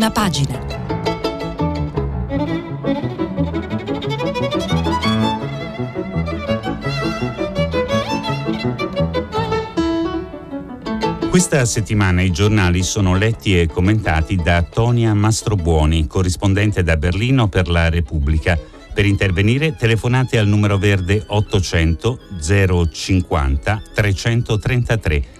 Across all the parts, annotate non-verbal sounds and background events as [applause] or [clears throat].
prima pagina. Questa settimana i giornali sono letti e commentati da Tonia Mastrobuoni, corrispondente da Berlino per la Repubblica. Per intervenire telefonate al numero verde 800 050 333.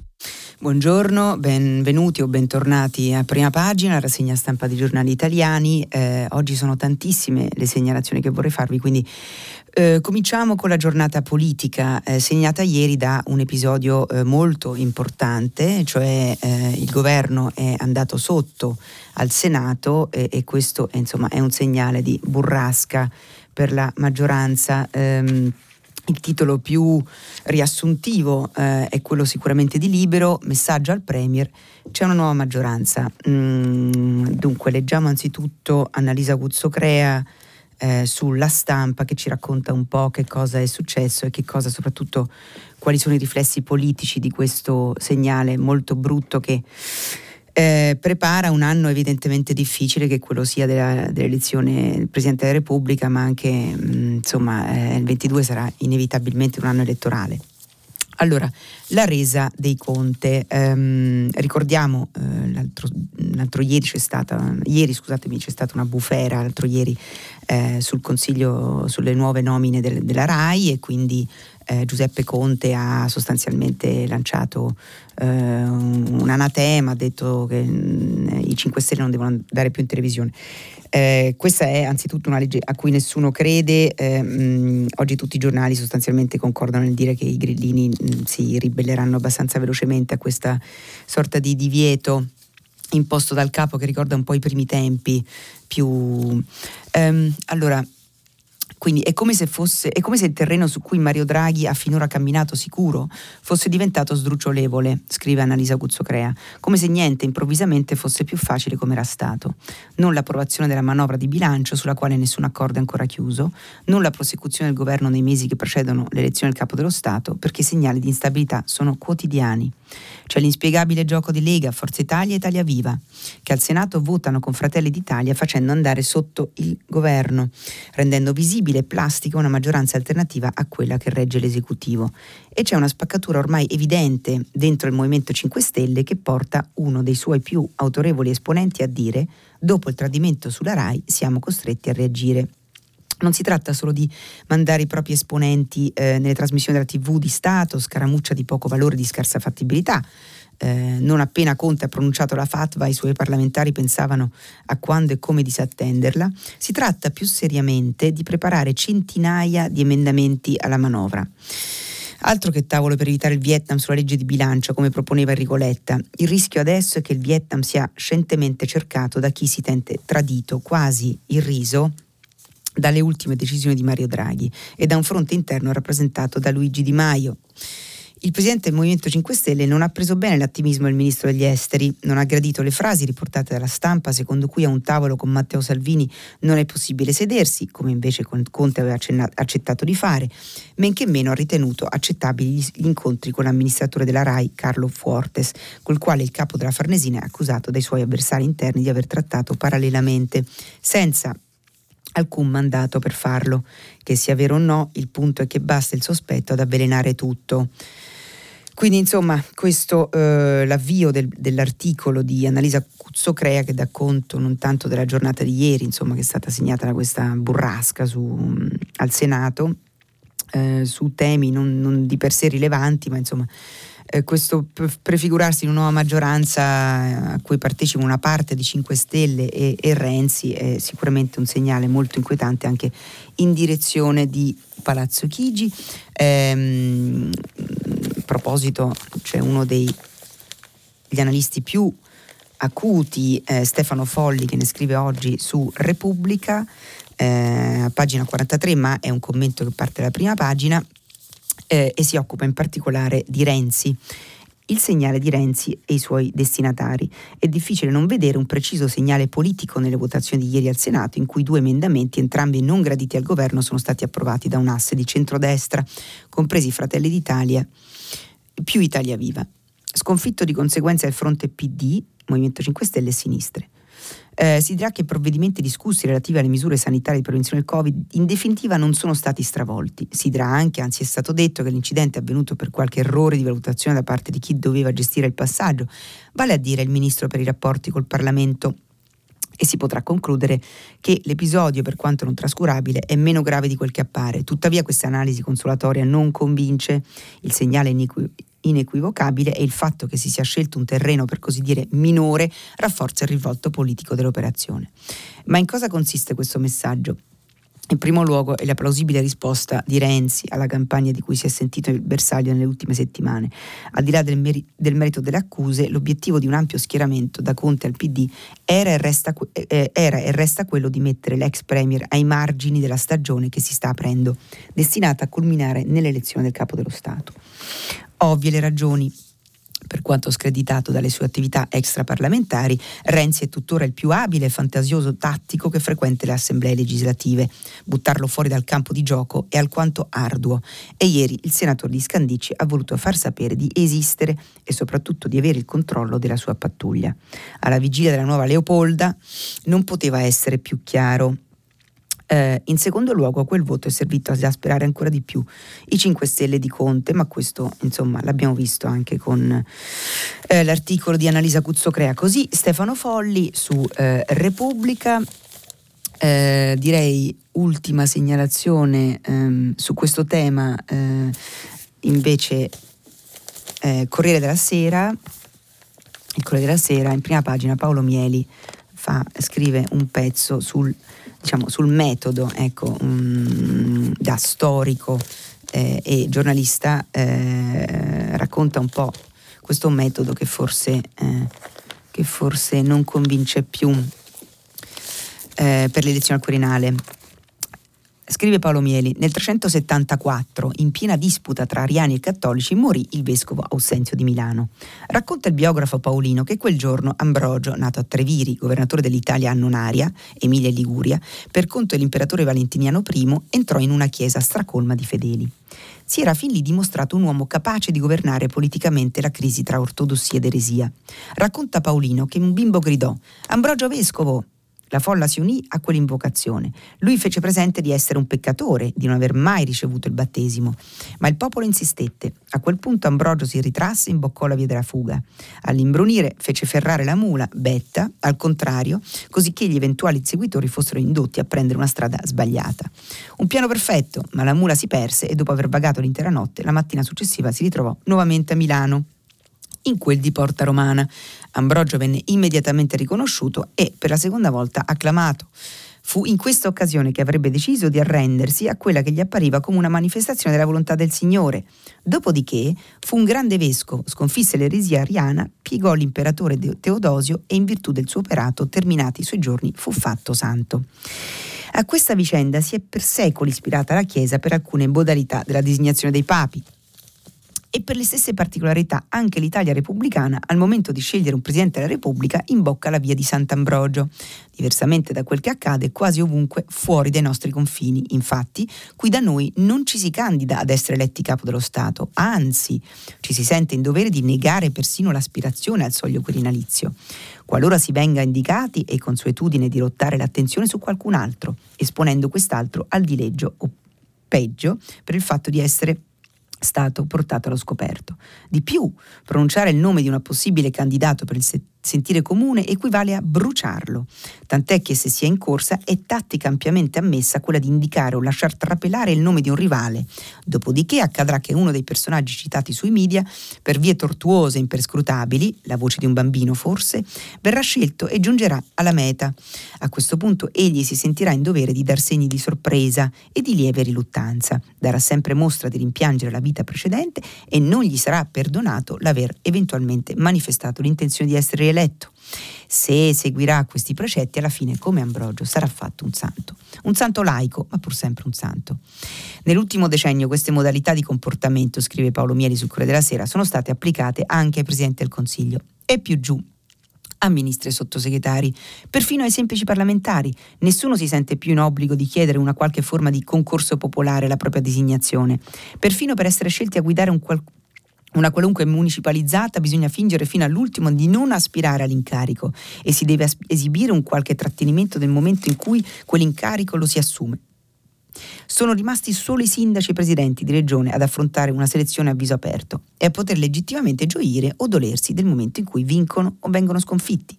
Buongiorno, benvenuti o bentornati a prima pagina, rassegna stampa di giornali italiani. Eh, oggi sono tantissime le segnalazioni che vorrei farvi, quindi eh, cominciamo con la giornata politica eh, segnata ieri da un episodio eh, molto importante, cioè eh, il governo è andato sotto al Senato e questo insomma, è un segnale di burrasca per la maggioranza. Ehm, il titolo più riassuntivo eh, è quello sicuramente di Libero, messaggio al Premier, c'è una nuova maggioranza. Mm, dunque leggiamo anzitutto Annalisa Guzzocrea eh, sulla stampa che ci racconta un po' che cosa è successo e che cosa soprattutto quali sono i riflessi politici di questo segnale molto brutto che eh, prepara un anno evidentemente difficile che quello sia della, dell'elezione del Presidente della Repubblica, ma anche mh, mm, insomma eh, il 22 sarà inevitabilmente un anno elettorale. Allora, la resa dei Conte, ehm, ricordiamo eh, l'altro, l'altro, ieri c'è stata, ieri scusatemi, c'è stata una bufera, l'altro ieri eh, sul Consiglio sulle nuove nomine del, della RAI e quindi eh, Giuseppe Conte ha sostanzialmente lanciato un anatema, ha detto che mm, i 5 Stelle non devono andare più in televisione. Eh, questa è anzitutto una legge a cui nessuno crede, eh, mh, oggi tutti i giornali sostanzialmente concordano nel dire che i grillini mh, si ribelleranno abbastanza velocemente a questa sorta di divieto imposto dal capo che ricorda un po' i primi tempi più... Ehm, allora, quindi è come, fosse, è come se il terreno su cui Mario Draghi ha finora camminato sicuro fosse diventato sdrucciolevole, scrive Annalisa Guzzocrea, come se niente improvvisamente fosse più facile come era stato. Non l'approvazione della manovra di bilancio sulla quale nessun accordo è ancora chiuso, non la prosecuzione del governo nei mesi che precedono l'elezione del capo dello Stato, perché i segnali di instabilità sono quotidiani. C'è l'inspiegabile gioco di Lega, Forza Italia e Italia Viva, che al Senato votano con Fratelli d'Italia facendo andare sotto il governo, rendendo visibile e plastica una maggioranza alternativa a quella che regge l'esecutivo. E c'è una spaccatura ormai evidente dentro il Movimento 5 Stelle che porta uno dei suoi più autorevoli esponenti a dire dopo il tradimento sulla RAI siamo costretti a reagire. Non si tratta solo di mandare i propri esponenti eh, nelle trasmissioni della TV di Stato, scaramuccia di poco valore, di scarsa fattibilità. Eh, non appena Conte ha pronunciato la fatwa, i suoi parlamentari pensavano a quando e come disattenderla. Si tratta più seriamente di preparare centinaia di emendamenti alla manovra. Altro che tavolo per evitare il Vietnam sulla legge di bilancio, come proponeva Enrico Letta. Il rischio adesso è che il Vietnam sia scientemente cercato da chi si tente tradito, quasi irriso dalle ultime decisioni di Mario Draghi e da un fronte interno rappresentato da Luigi Di Maio. Il presidente del Movimento 5 Stelle non ha preso bene l'attivismo del ministro degli esteri, non ha gradito le frasi riportate dalla stampa secondo cui a un tavolo con Matteo Salvini non è possibile sedersi, come invece Conte aveva accettato di fare, men che meno ha ritenuto accettabili gli incontri con l'amministratore della RAI Carlo Fuortes, col quale il capo della Farnesina è accusato dai suoi avversari interni di aver trattato parallelamente, senza alcun mandato per farlo. Che sia vero o no, il punto è che basta il sospetto ad avvelenare tutto. Quindi insomma questo eh, l'avvio del, dell'articolo di Annalisa Cuzzocrea che dà conto non tanto della giornata di ieri, insomma che è stata segnata da questa burrasca su, al Senato eh, su temi non, non, di per sé rilevanti, ma insomma eh, questo prefigurarsi in una nuova maggioranza eh, a cui partecipa una parte di 5 Stelle e, e Renzi è sicuramente un segnale molto inquietante anche in direzione di Palazzo Chigi. Ehm, a proposito, c'è uno degli analisti più acuti, eh, Stefano Folli, che ne scrive oggi su Repubblica, eh, pagina 43, ma è un commento che parte dalla prima pagina, eh, e si occupa in particolare di Renzi il segnale di Renzi e i suoi destinatari. È difficile non vedere un preciso segnale politico nelle votazioni di ieri al Senato, in cui due emendamenti, entrambi non graditi al governo, sono stati approvati da un asse di centrodestra, compresi Fratelli d'Italia più Italia Viva. Sconfitto di conseguenza il fronte PD, Movimento 5 Stelle e Sinistre. Eh, si dirà che i provvedimenti discussi relativi alle misure sanitarie di prevenzione del Covid in definitiva non sono stati stravolti. Si dirà anche, anzi è stato detto, che l'incidente è avvenuto per qualche errore di valutazione da parte di chi doveva gestire il passaggio, vale a dire il ministro per i rapporti col Parlamento e si potrà concludere che l'episodio, per quanto non trascurabile, è meno grave di quel che appare. Tuttavia questa analisi consolatoria non convince. Il segnale inequivocabile e il fatto che si sia scelto un terreno per così dire minore rafforza il rivolto politico dell'operazione. Ma in cosa consiste questo messaggio? In primo luogo è la plausibile risposta di Renzi alla campagna di cui si è sentito il bersaglio nelle ultime settimane. Al di là del, meri- del merito delle accuse, l'obiettivo di un ampio schieramento da Conte al PD era e, resta, eh, era e resta quello di mettere l'ex Premier ai margini della stagione che si sta aprendo, destinata a culminare nell'elezione del capo dello Stato. Ovvie le ragioni per quanto screditato dalle sue attività extraparlamentari, Renzi è tuttora il più abile e fantasioso tattico che frequenta le assemblee legislative. Buttarlo fuori dal campo di gioco è alquanto arduo e ieri il senatore di Scandicci ha voluto far sapere di esistere e soprattutto di avere il controllo della sua pattuglia. Alla vigilia della nuova Leopolda non poteva essere più chiaro. Eh, in secondo luogo, quel voto è servito a esasperare ancora di più i 5 Stelle di Conte, ma questo insomma l'abbiamo visto anche con eh, l'articolo di Annalisa Cuzzocrea. Così Stefano Folli su eh, Repubblica. Eh, direi ultima segnalazione ehm, su questo tema, eh, invece eh, Corriere della Sera, il Corriere della Sera, in prima pagina Paolo Mieli fa, scrive un pezzo sul diciamo, sul metodo, ecco, um, da storico eh, e giornalista, eh, racconta un po' questo metodo che forse, eh, che forse non convince più eh, per l'elezione al Quirinale. Scrive Paolo Mieli, nel 374, in piena disputa tra ariani e cattolici, morì il vescovo Aussenzio di Milano. Racconta il biografo Paolino che quel giorno Ambrogio, nato a Treviri, governatore dell'Italia annonaria, Emilia e Liguria, per conto dell'imperatore Valentiniano I, entrò in una chiesa stracolma di fedeli. Si era fin lì dimostrato un uomo capace di governare politicamente la crisi tra ortodossia ed eresia. Racconta Paolino che un bimbo gridò: Ambrogio vescovo! La folla si unì a quell'invocazione. Lui fece presente di essere un peccatore, di non aver mai ricevuto il battesimo. Ma il popolo insistette. A quel punto Ambrogio si ritrasse e imboccò la via della fuga. All'imbrunire fece ferrare la mula, Betta, al contrario, così che gli eventuali seguitori fossero indotti a prendere una strada sbagliata. Un piano perfetto, ma la mula si perse e dopo aver vagato l'intera notte, la mattina successiva si ritrovò nuovamente a Milano in quel di Porta Romana. Ambrogio venne immediatamente riconosciuto e per la seconda volta acclamato. Fu in questa occasione che avrebbe deciso di arrendersi a quella che gli appariva come una manifestazione della volontà del Signore. Dopodiché fu un grande vescovo, sconfisse l'eresia ariana, piegò l'imperatore Teodosio e in virtù del suo operato, terminati i suoi giorni, fu fatto santo. A questa vicenda si è per secoli ispirata la Chiesa per alcune modalità della designazione dei papi e per le stesse particolarità anche l'Italia repubblicana al momento di scegliere un Presidente della Repubblica imbocca la via di Sant'Ambrogio, diversamente da quel che accade quasi ovunque fuori dai nostri confini. Infatti, qui da noi non ci si candida ad essere eletti capo dello Stato, anzi ci si sente in dovere di negare persino l'aspirazione al soglio quirinalizio. Qualora si venga indicati è consuetudine di rottare l'attenzione su qualcun altro, esponendo quest'altro al dileggio o peggio per il fatto di essere stato portato allo scoperto. Di più, pronunciare il nome di un possibile candidato per il sentire comune equivale a bruciarlo, tant'è che se si è in corsa è tattica ampiamente ammessa quella di indicare o lasciar trapelare il nome di un rivale. Dopodiché accadrà che uno dei personaggi citati sui media, per vie tortuose e imperscrutabili, la voce di un bambino forse, verrà scelto e giungerà alla meta. A questo punto egli si sentirà in dovere di dar segni di sorpresa e di lieve riluttanza, darà sempre mostra di rimpiangere la vita precedente e non gli sarà perdonato l'aver eventualmente manifestato l'intenzione di essere rieletto. Se seguirà questi precetti, alla fine, come Ambrogio, sarà fatto un santo. Un santo laico, ma pur sempre un santo. Nell'ultimo decennio queste modalità di comportamento, scrive Paolo Mieli sul Corriere della Sera, sono state applicate anche ai Presidenti del Consiglio. E più giù, a ministri e sottosegretari, perfino ai semplici parlamentari. Nessuno si sente più in obbligo di chiedere una qualche forma di concorso popolare alla propria designazione. Perfino per essere scelti a guidare un qual- una qualunque municipalizzata bisogna fingere fino all'ultimo di non aspirare all'incarico e si deve esibire un qualche trattenimento nel momento in cui quell'incarico lo si assume. Sono rimasti solo i sindaci e i presidenti di regione ad affrontare una selezione a viso aperto e a poter legittimamente gioire o dolersi del momento in cui vincono o vengono sconfitti.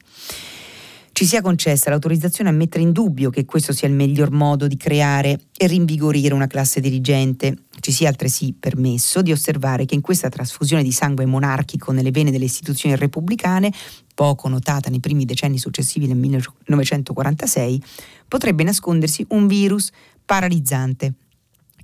Ci sia concessa l'autorizzazione a mettere in dubbio che questo sia il miglior modo di creare e rinvigorire una classe dirigente. Ci sia altresì permesso di osservare che in questa trasfusione di sangue monarchico nelle vene delle istituzioni repubblicane, poco notata nei primi decenni successivi del 1946, potrebbe nascondersi un virus paralizzante.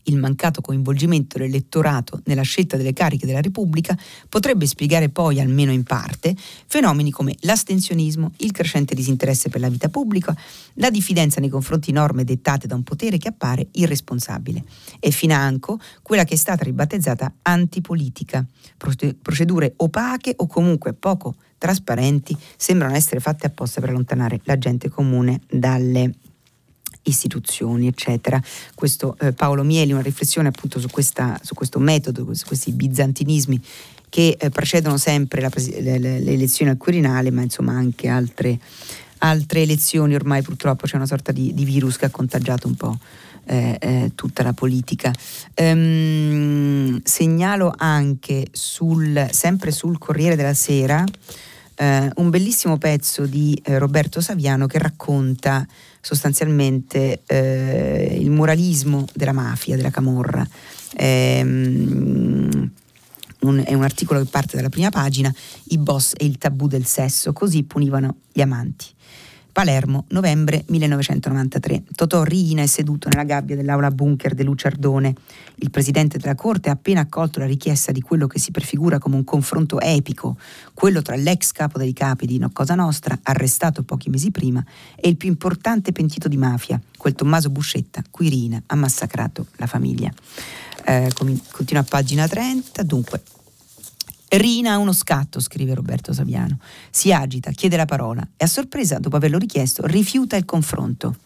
Il mancato coinvolgimento dell'elettorato nella scelta delle cariche della Repubblica potrebbe spiegare poi, almeno in parte, fenomeni come l'astensionismo, il crescente disinteresse per la vita pubblica, la diffidenza nei confronti di norme dettate da un potere che appare irresponsabile e financo quella che è stata ribattezzata antipolitica. Procedure opache o comunque poco trasparenti sembrano essere fatte apposta per allontanare la gente comune dalle istituzioni, eccetera. Questo eh, Paolo Mieli, una riflessione appunto su, questa, su questo metodo, su questi bizantinismi che eh, precedono sempre la, le, le, le, elezioni al Quirinale, ma insomma anche altre, altre, elezioni. Ormai purtroppo c'è una sorta di, di virus che ha contagiato un po'. Eh, eh, tutta la politica. Ehm, segnalo anche sul, sempre sul Corriere della Sera eh, un bellissimo pezzo di eh, Roberto Saviano che racconta sostanzialmente eh, il moralismo della mafia, della camorra. Ehm, un, è un articolo che parte dalla prima pagina, i boss e il tabù del sesso, così punivano gli amanti. Palermo, novembre 1993. Totò Riina è seduto nella gabbia dell'aula bunker de Luciardone. Il presidente della Corte ha appena accolto la richiesta di quello che si prefigura come un confronto epico, quello tra l'ex capo dei capi di Cosa Nostra, arrestato pochi mesi prima, e il più importante pentito di mafia, quel Tommaso Buscetta, cui Rina ha massacrato la famiglia. Eh, continua a pagina 30. Dunque, Rina ha uno scatto, scrive Roberto Saviano. Si agita, chiede la parola e a sorpresa, dopo averlo richiesto, rifiuta il confronto.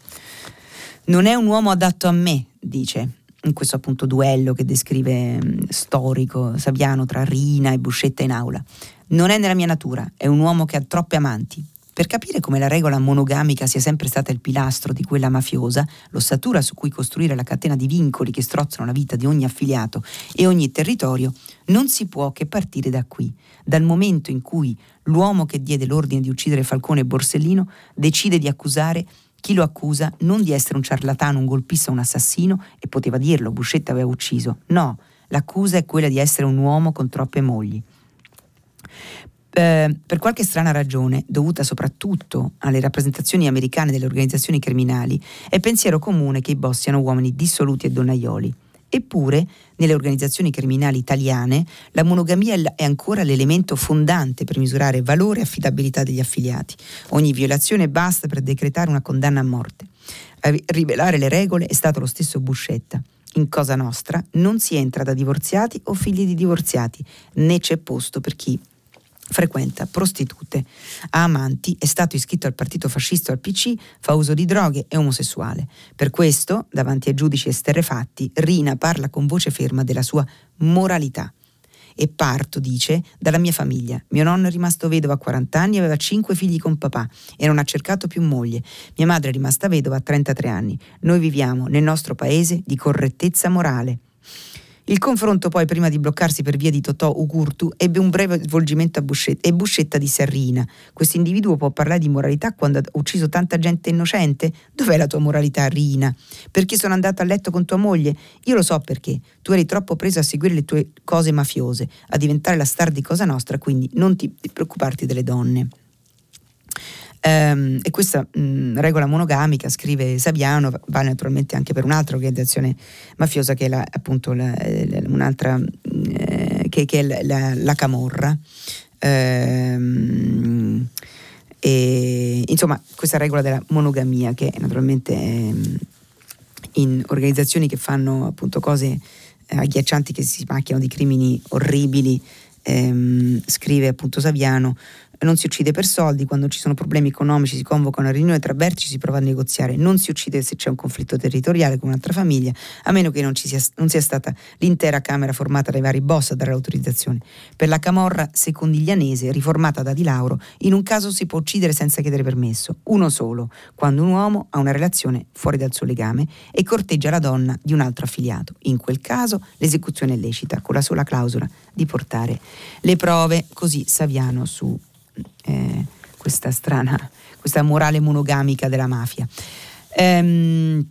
Non è un uomo adatto a me, dice, in questo appunto duello che descrive mm, storico Saviano tra Rina e Buscetta in aula. Non è nella mia natura, è un uomo che ha troppe amanti, per capire come la regola monogamica sia sempre stata il pilastro di quella mafiosa, l'ossatura su cui costruire la catena di vincoli che strozzano la vita di ogni affiliato e ogni territorio, non si può che partire da qui, dal momento in cui l'uomo che diede l'ordine di uccidere Falcone e Borsellino decide di accusare chi lo accusa non di essere un ciarlatano, un golpista, un assassino, e poteva dirlo, Buscetta aveva ucciso. No, l'accusa è quella di essere un uomo con troppe mogli. Eh, per qualche strana ragione, dovuta soprattutto alle rappresentazioni americane delle organizzazioni criminali, è pensiero comune che i boss siano uomini dissoluti e donnaioli. Eppure, nelle organizzazioni criminali italiane, la monogamia è ancora l'elemento fondante per misurare valore e affidabilità degli affiliati. Ogni violazione basta per decretare una condanna a morte. A rivelare le regole è stato lo stesso Buscetta. In Cosa Nostra non si entra da divorziati o figli di divorziati, né c'è posto per chi frequenta prostitute, ha amanti, è stato iscritto al partito fascista al PC, fa uso di droghe, è omosessuale. Per questo, davanti ai giudici esterrefatti, Rina parla con voce ferma della sua moralità. E parto, dice, dalla mia famiglia. Mio nonno è rimasto vedovo a 40 anni aveva 5 figli con papà e non ha cercato più moglie. Mia madre è rimasta vedova a 33 anni. Noi viviamo nel nostro paese di correttezza morale. Il confronto poi, prima di bloccarsi per via di Totò Ugurtu, ebbe un breve svolgimento a Buscetta, e Buscetta di Serrina. Questo individuo può parlare di moralità quando ha ucciso tanta gente innocente? Dov'è la tua moralità, Rina? Perché sono andato a letto con tua moglie? Io lo so perché. Tu eri troppo preso a seguire le tue cose mafiose, a diventare la star di Cosa Nostra, quindi non ti preoccuparti delle donne. Um, e questa mh, regola monogamica, scrive Saviano, vale naturalmente anche per un'altra organizzazione mafiosa che è la, appunto la, la, un'altra eh, che, che, è la Camorra. Um, E, insomma, questa regola della monogamia che naturalmente ehm, in organizzazioni che fanno appunto cose eh, agghiaccianti che si macchiano di crimini orribili, ehm, scrive appunto Saviano, non si uccide per soldi, quando ci sono problemi economici si convoca una riunione tra vertici, si prova a negoziare, non si uccide se c'è un conflitto territoriale con un'altra famiglia, a meno che non, sia, non sia stata l'intera Camera formata dai vari boss a dare l'autorizzazione. Per la Camorra secondiglianese, riformata da Di Lauro, in un caso si può uccidere senza chiedere permesso, uno solo, quando un uomo ha una relazione fuori dal suo legame e corteggia la donna di un altro affiliato. In quel caso l'esecuzione è lecita, con la sola clausola di portare le prove, così Saviano su eh, questa strana, questa morale monogamica della mafia. Ehm,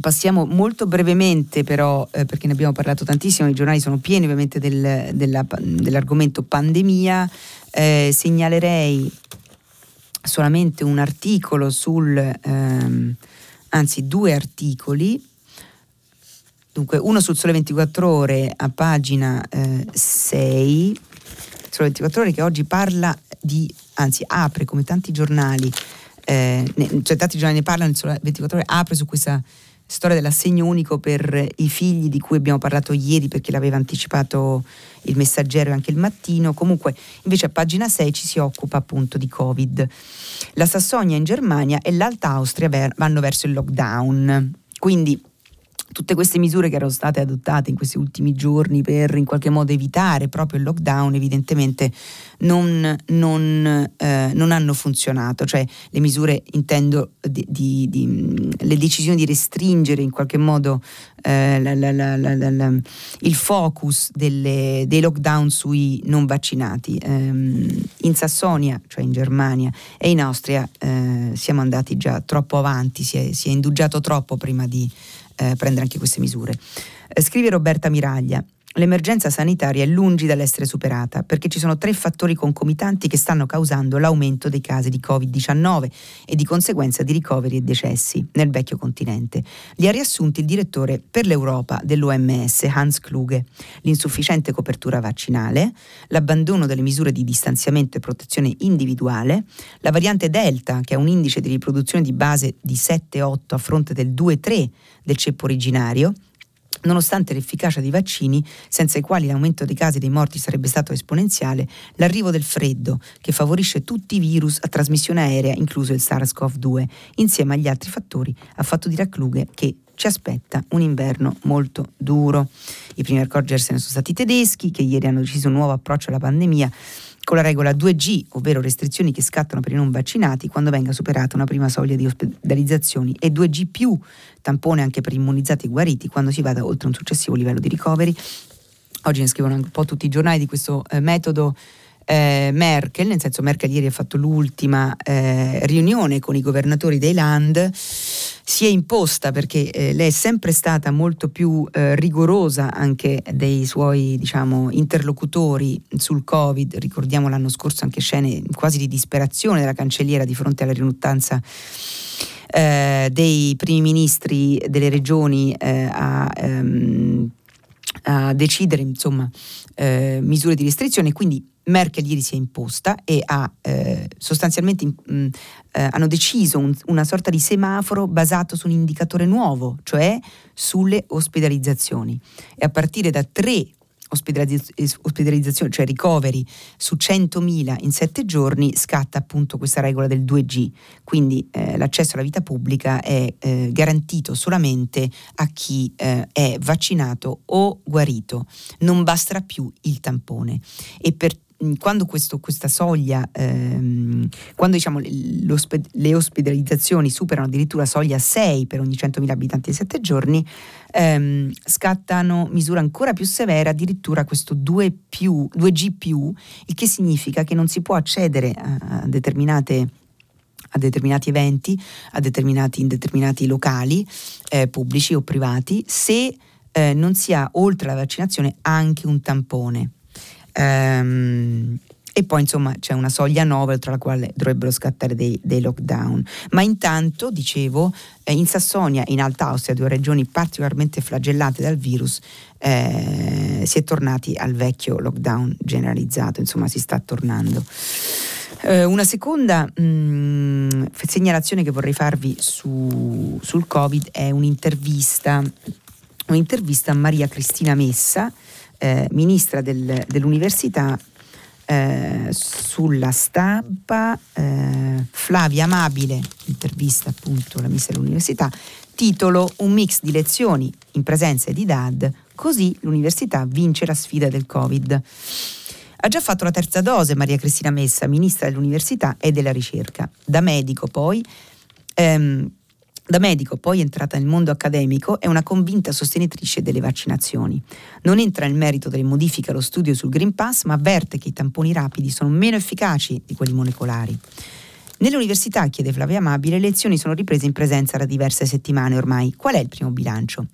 passiamo molto brevemente però, eh, perché ne abbiamo parlato tantissimo, i giornali sono pieni ovviamente del, della, dell'argomento pandemia, eh, segnalerei solamente un articolo sul, ehm, anzi due articoli, dunque uno sul Sole 24 ore a pagina eh, 6, Sole 24 ore che oggi parla di, anzi apre come tanti giornali, eh, ne, cioè tanti giornali ne parlano, il 24 ore apre su questa storia dell'assegno unico per i figli di cui abbiamo parlato ieri perché l'aveva anticipato il messaggero e anche il mattino. Comunque invece a pagina 6 ci si occupa appunto di Covid. La Sassonia in Germania e l'Alta Austria ver- vanno verso il lockdown. Quindi tutte queste misure che erano state adottate in questi ultimi giorni per in qualche modo evitare proprio il lockdown evidentemente non, non, eh, non hanno funzionato, cioè le misure intendo di, di, di, le decisioni di restringere in qualche modo eh, la, la, la, il focus delle, dei lockdown sui non vaccinati. Eh, in Sassonia, cioè in Germania e in Austria eh, siamo andati già troppo avanti, si è, si è indugiato troppo prima di eh, prendere anche queste misure. Eh, scrive Roberta Miraglia. L'emergenza sanitaria è lungi dall'essere superata perché ci sono tre fattori concomitanti che stanno causando l'aumento dei casi di Covid-19 e di conseguenza di ricoveri e decessi nel vecchio continente. Li ha riassunti il direttore per l'Europa dell'OMS Hans Kluge. L'insufficiente copertura vaccinale, l'abbandono delle misure di distanziamento e protezione individuale, la variante Delta che ha un indice di riproduzione di base di 7-8 a fronte del 2-3 del ceppo originario Nonostante l'efficacia dei vaccini, senza i quali l'aumento dei casi e dei morti sarebbe stato esponenziale, l'arrivo del freddo, che favorisce tutti i virus a trasmissione aerea, incluso il SARS-CoV-2, insieme agli altri fattori, ha fatto dire a Kluge che ci aspetta un inverno molto duro. I primi a accorgersene sono stati i tedeschi, che ieri hanno deciso un nuovo approccio alla pandemia con la regola 2G, ovvero restrizioni che scattano per i non vaccinati quando venga superata una prima soglia di ospedalizzazioni, e 2G, tampone anche per immunizzati e guariti quando si vada oltre un successivo livello di ricoveri. Oggi ne scrivono un po' tutti i giornali di questo eh, metodo eh, Merkel, nel senso Merkel ieri ha fatto l'ultima eh, riunione con i governatori dei land, si è imposta perché eh, lei è sempre stata molto più eh, rigorosa anche dei suoi diciamo, interlocutori sul Covid, ricordiamo l'anno scorso anche scene quasi di disperazione della cancelliera di fronte alla riluttanza eh, dei primi ministri delle regioni eh, a, ehm, a, decidere insomma, eh, misure di restrizione, quindi Merkel ieri si è imposta e ha eh, sostanzialmente mh, mm, eh, hanno deciso un, una sorta di semaforo basato su un indicatore nuovo, cioè sulle ospedalizzazioni. E a partire da tre ospedalizzazioni, cioè ricoveri su 100.000 in 7 giorni, scatta appunto questa regola del 2G. Quindi eh, l'accesso alla vita pubblica è eh, garantito solamente a chi eh, è vaccinato o guarito. Non basterà più il tampone. E per quando questo, questa soglia, ehm, quando diciamo, le ospedalizzazioni superano addirittura soglia 6 per ogni 100.000 abitanti in 7 giorni, ehm, scattano misura ancora più severa, addirittura questo 2 più, 2G, il che significa che non si può accedere a, a determinate a determinati eventi, a determinati, in determinati locali eh, pubblici o privati, se eh, non si ha oltre la vaccinazione anche un tampone. Ehm, e poi insomma c'è una soglia 9 oltre la quale dovrebbero scattare dei, dei lockdown. Ma intanto, dicevo, eh, in Sassonia e in Alta Austria, due regioni particolarmente flagellate dal virus, eh, si è tornati al vecchio lockdown generalizzato, insomma si sta tornando. Eh, una seconda mh, mm, segnalazione che vorrei farvi su, sul Covid è un'intervista, un'intervista a Maria Cristina Messa, eh, ministra del, dell'Università, eh, sulla stampa. Eh, Flavia Amabile, intervista appunto la ministra dell'Università, titolo Un mix di lezioni in presenza di DAD, così l'Università vince la sfida del Covid. Ha già fatto la terza dose Maria Cristina Messa, ministra dell'Università e della Ricerca. Da medico poi, ehm, da medico, poi entrata nel mondo accademico, è una convinta sostenitrice delle vaccinazioni. Non entra nel merito delle modifiche allo studio sul Green Pass, ma avverte che i tamponi rapidi sono meno efficaci di quelli molecolari. Nell'università, chiede Flavia Amabile, le lezioni sono riprese in presenza da diverse settimane ormai. Qual è il primo bilancio?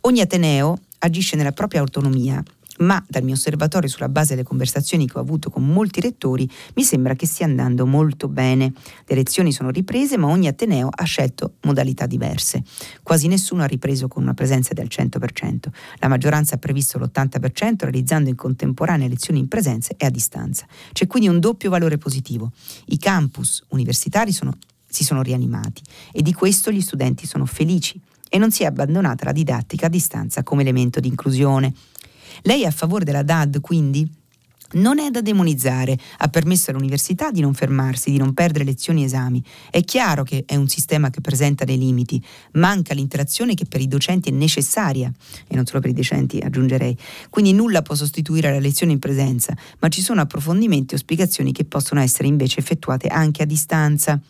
Ogni Ateneo agisce nella propria autonomia ma dal mio osservatorio sulla base delle conversazioni che ho avuto con molti rettori mi sembra che stia andando molto bene. Le lezioni sono riprese ma ogni Ateneo ha scelto modalità diverse. Quasi nessuno ha ripreso con una presenza del 100%. La maggioranza ha previsto l'80% realizzando in contemporanea lezioni in presenza e a distanza. C'è quindi un doppio valore positivo. I campus universitari sono, si sono rianimati e di questo gli studenti sono felici e non si è abbandonata la didattica a distanza come elemento di inclusione. Lei è a favore della DAD, quindi? Non è da demonizzare, ha permesso all'università di non fermarsi, di non perdere lezioni e esami. È chiaro che è un sistema che presenta dei limiti, manca l'interazione che per i docenti è necessaria, e non solo per i docenti aggiungerei. Quindi nulla può sostituire la lezione in presenza, ma ci sono approfondimenti o spiegazioni che possono essere invece effettuate anche a distanza.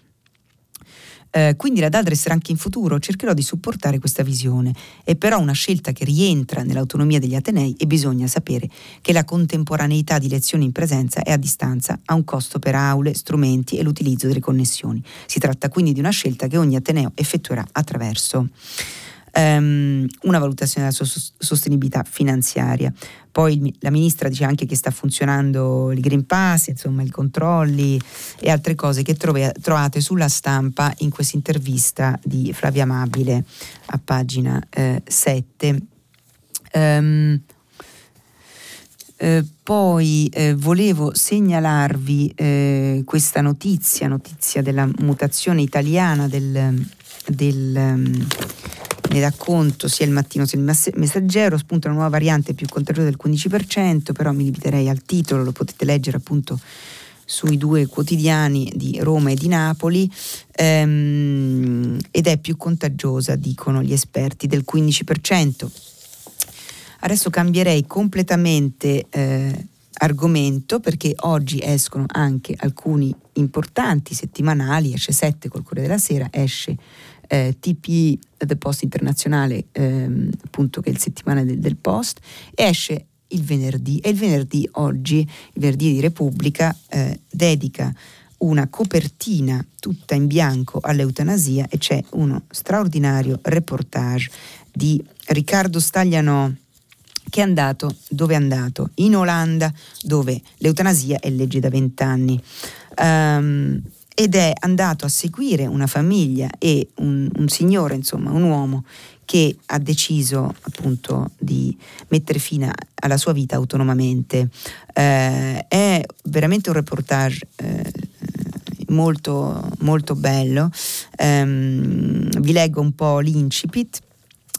Eh, quindi la DAD resterà anche in futuro, cercherò di supportare questa visione. È però una scelta che rientra nell'autonomia degli Atenei e bisogna sapere che la contemporaneità di lezioni in presenza e a distanza ha un costo per aule, strumenti e l'utilizzo delle connessioni. Si tratta quindi di una scelta che ogni Ateneo effettuerà attraverso um, una valutazione della sua sostenibilità finanziaria. Poi la ministra dice anche che sta funzionando il Green Pass, insomma i controlli e altre cose che trovate sulla stampa in questa intervista di Flavia Amabile a pagina eh, 7. Um, ehm, eh, poi eh, volevo segnalarvi eh, questa notizia, notizia della mutazione italiana del, del, um, ne dà conto sia il mattino sia il messaggero, spunta una nuova variante più contagiosa del 15%, però mi limiterei al titolo, lo potete leggere appunto sui due quotidiani di Roma e di Napoli ehm, ed è più contagiosa, dicono gli esperti, del 15%. Adesso cambierei completamente eh, argomento perché oggi escono anche alcuni importanti settimanali, esce 7 col Corriere della Sera, esce eh, TP The Post Internazionale, ehm, appunto che è il settimana del, del Post, esce il venerdì e il venerdì oggi, il venerdì di Repubblica, eh, dedica una copertina tutta in bianco all'eutanasia e c'è uno straordinario reportage di Riccardo Stagliano che è andato dove è andato? In Olanda, dove l'eutanasia è legge da vent'anni. Um, ed è andato a seguire una famiglia e un, un signore, insomma, un uomo che ha deciso appunto di mettere fine alla sua vita autonomamente. Eh, è veramente un reportage eh, molto, molto bello. Eh, vi leggo un po' l'incipit.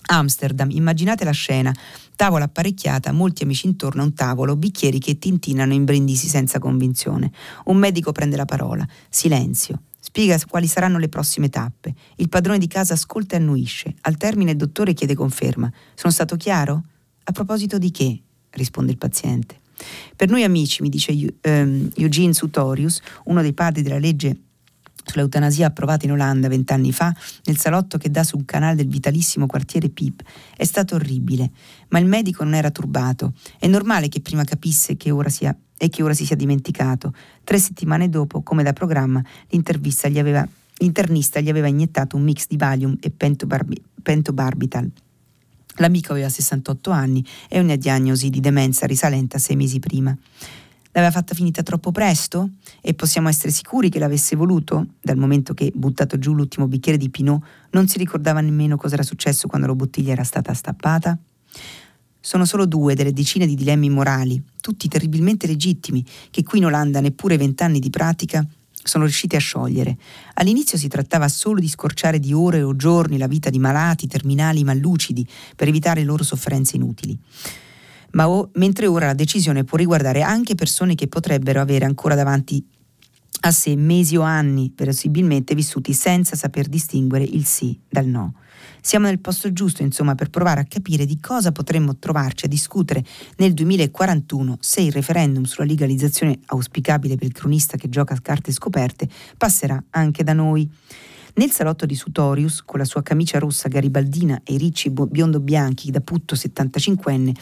Amsterdam, immaginate la scena tavola apparecchiata, molti amici intorno a un tavolo, bicchieri che tintinnano in brindisi senza convinzione. Un medico prende la parola. Silenzio. Spiega quali saranno le prossime tappe. Il padrone di casa ascolta e annuisce. Al termine il dottore chiede conferma. Sono stato chiaro? A proposito di che? risponde il paziente. Per noi amici, mi dice um, Eugene Sutorius, uno dei padri della legge sull'eutanasia approvata in Olanda vent'anni fa, nel salotto che dà sul canale del vitalissimo quartiere Pip, è stato orribile, ma il medico non era turbato. È normale che prima capisse che ora sia e che ora si sia dimenticato. Tre settimane dopo, come da programma, gli aveva, l'internista gli aveva iniettato un mix di Valium e pentobarbi, pentobarbital. L'amico aveva 68 anni e una diagnosi di demenza risalente a sei mesi prima. L'aveva fatta finita troppo presto? E possiamo essere sicuri che l'avesse voluto? Dal momento che, buttato giù l'ultimo bicchiere di Pinot, non si ricordava nemmeno cosa era successo quando la bottiglia era stata stappata? sono solo due delle decine di dilemmi morali, tutti terribilmente legittimi, che qui in Olanda neppure vent'anni di pratica sono riusciti a sciogliere. All'inizio si trattava solo di scorciare di ore o giorni la vita di malati, terminali, ma lucidi, per evitare le loro sofferenze inutili. Ma o, mentre ora la decisione può riguardare anche persone che potrebbero avere ancora davanti a sé mesi o anni, verosimilmente vissuti senza saper distinguere il sì dal no. Siamo nel posto giusto, insomma, per provare a capire di cosa potremmo trovarci a discutere nel 2041 se il referendum sulla legalizzazione auspicabile per il cronista che gioca a carte scoperte passerà anche da noi. Nel salotto di Sutorius, con la sua camicia rossa garibaldina e i ricci biondo bianchi da putto 75enne,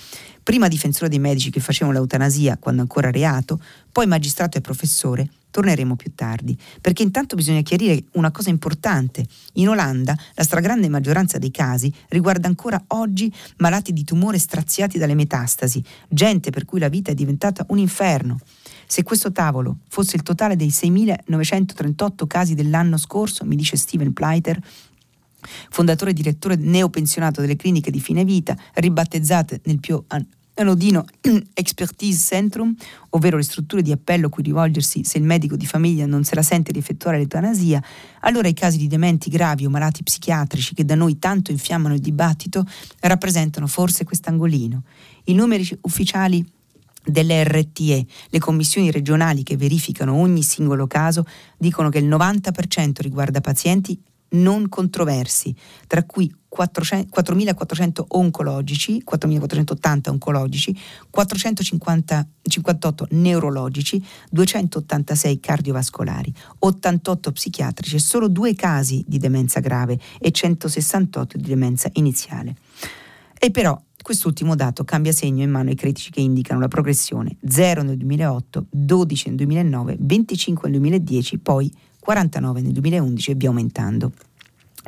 prima difensore dei medici che facevano l'eutanasia quando ancora reato, poi magistrato e professore, torneremo più tardi, perché intanto bisogna chiarire una cosa importante. In Olanda la stragrande maggioranza dei casi riguarda ancora oggi malati di tumore straziati dalle metastasi, gente per cui la vita è diventata un inferno. Se questo tavolo fosse il totale dei 6.938 casi dell'anno scorso, mi dice Steven Pleiter, fondatore e direttore neopensionato delle cliniche di fine vita, ribattezzate nel più Anodino [clears throat] Expertise Centrum, ovvero le strutture di appello a cui rivolgersi se il medico di famiglia non se la sente di effettuare l'eutanasia, allora i casi di dementi gravi o malati psichiatrici che da noi tanto infiammano il dibattito rappresentano forse quest'angolino. I numeri ufficiali delle RTE, le commissioni regionali che verificano ogni singolo caso, dicono che il 90% riguarda pazienti non controversi, tra cui 4.400 oncologici, 4.480 oncologici, 458 neurologici, 286 cardiovascolari, 88 psichiatrici e solo due casi di demenza grave e 168 di demenza iniziale. E però Quest'ultimo dato cambia segno in mano ai critici che indicano la progressione 0 nel 2008, 12 nel 2009, 25 nel 2010, poi 49 nel 2011 e via aumentando.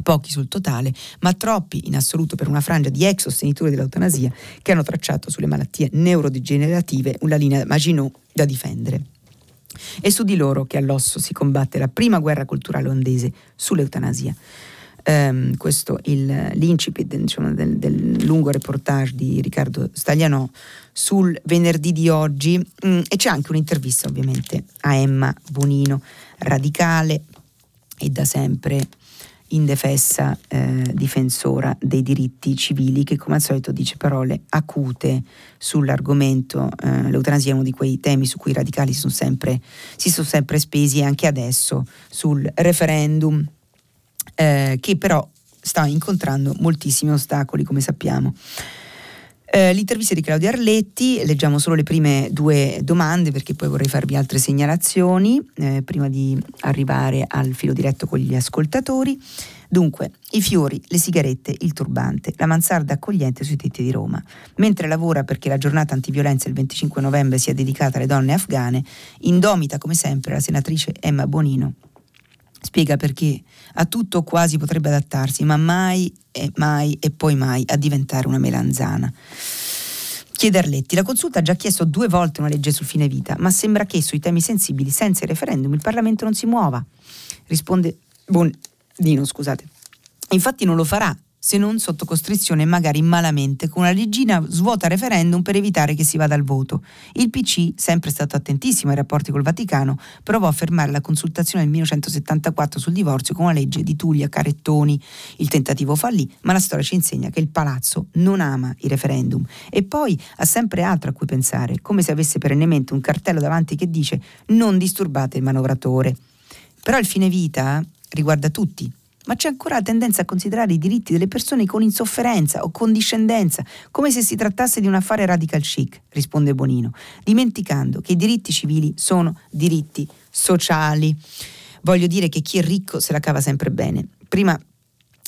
Pochi sul totale, ma troppi in assoluto per una frangia di ex sostenitori dell'eutanasia che hanno tracciato sulle malattie neurodegenerative una linea Maginot da difendere. È su di loro che all'osso si combatte la prima guerra culturale olandese sull'eutanasia ehm, questo il, l'incipit diciamo, del, del, lungo reportage di Riccardo Staglianò sul venerdì di oggi mm, e c'è anche un'intervista ovviamente a Emma Bonino, radicale e da sempre indefessa eh, difensora dei diritti civili che come al solito dice parole acute sull'argomento. Eh, l'eutanasia è uno di quei temi su cui i radicali sono sempre, si sono sempre spesi anche adesso sul referendum eh, che però sta incontrando moltissimi ostacoli, come sappiamo. Eh, l'intervista di Claudia Arletti, leggiamo solo le prime due domande perché poi vorrei farvi altre segnalazioni eh, prima di arrivare al filo diretto con gli ascoltatori. Dunque, i fiori, le sigarette, il turbante, la mansarda accogliente sui tetti di Roma. Mentre lavora perché la giornata antiviolenza il 25 novembre sia dedicata alle donne afghane, indomita come sempre la senatrice Emma Bonino Spiega perché a tutto quasi potrebbe adattarsi, ma mai e mai e poi mai a diventare una melanzana. Chiede Arletti, la consulta ha già chiesto due volte una legge sul fine vita, ma sembra che sui temi sensibili, senza il referendum, il Parlamento non si muova. Risponde Bonino, scusate. Infatti non lo farà, se non sotto costrizione e magari malamente, con una leggina svuota referendum per evitare che si vada al voto. Il PC, sempre stato attentissimo ai rapporti col Vaticano, provò a fermare la consultazione del 1974 sul divorzio con una legge di Tullia Carettoni. Il tentativo fallì, ma la storia ci insegna che il palazzo non ama i referendum e poi ha sempre altro a cui pensare, come se avesse perennemente un cartello davanti che dice non disturbate il manovratore. Però il fine vita riguarda tutti, ma c'è ancora la tendenza a considerare i diritti delle persone con insofferenza o condiscendenza, come se si trattasse di un affare radical chic, risponde Bonino, dimenticando che i diritti civili sono diritti sociali. Voglio dire che chi è ricco se la cava sempre bene. Prima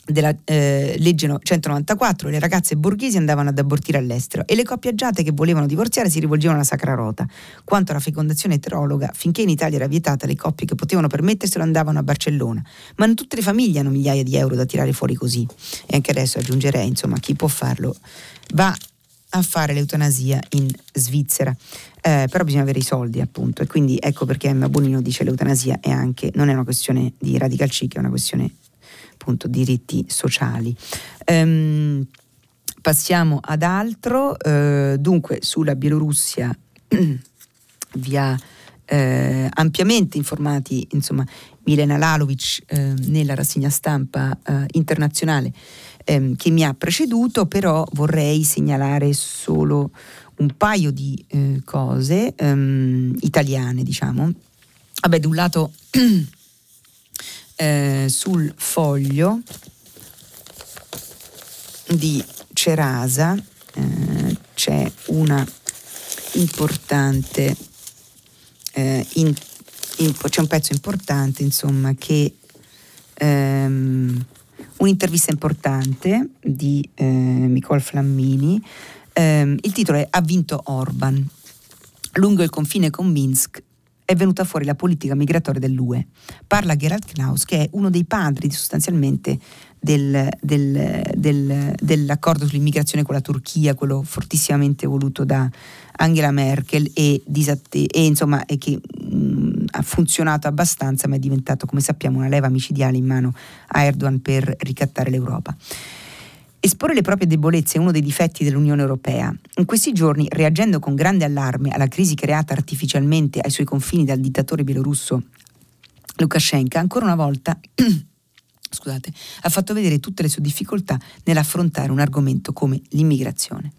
della eh, legge 194 le ragazze borghesi andavano ad abortire all'estero e le coppie agiate che volevano divorziare si rivolgevano alla Sacra Rota. Quanto alla fecondazione eterologa, finché in Italia era vietata, le coppie che potevano permetterselo andavano a Barcellona. Ma non tutte le famiglie hanno migliaia di euro da tirare fuori così. E anche adesso aggiungerei, insomma, chi può farlo va a fare l'eutanasia in Svizzera. Eh, però bisogna avere i soldi appunto e quindi ecco perché Emma Bonino dice l'eutanasia è anche, non è una questione di radical chic, è una questione appunto diritti sociali. Um, Passiamo ad altro, eh, dunque sulla Bielorussia [clears throat] vi ha eh, ampiamente informati insomma, Milena Lalovic eh, nella rassegna stampa eh, internazionale ehm, che mi ha preceduto, però vorrei segnalare solo un paio di eh, cose ehm, italiane, diciamo. Vabbè, da un lato [clears throat] eh, sul foglio di Cerasa eh, c'è una importante eh, in, in, c'è un pezzo importante insomma che ehm, un'intervista importante di eh, Nicole Flammini ehm, il titolo è Ha vinto Orban. Lungo il confine con Minsk è venuta fuori la politica migratoria dell'UE. Parla Gerald Knaus, che è uno dei padri sostanzialmente del, del, del, dell'accordo sull'immigrazione con la Turchia, quello fortissimamente voluto da Angela Merkel e, disatte- e, insomma, e che mh, ha funzionato abbastanza, ma è diventato, come sappiamo, una leva micidiale in mano a Erdogan per ricattare l'Europa. Esporre le proprie debolezze è uno dei difetti dell'Unione Europea. In questi giorni, reagendo con grande allarme alla crisi creata artificialmente ai suoi confini dal dittatore bielorusso Lukashenko, ancora una volta [clears throat] scusate, ha fatto vedere tutte le sue difficoltà nell'affrontare un argomento come l'immigrazione.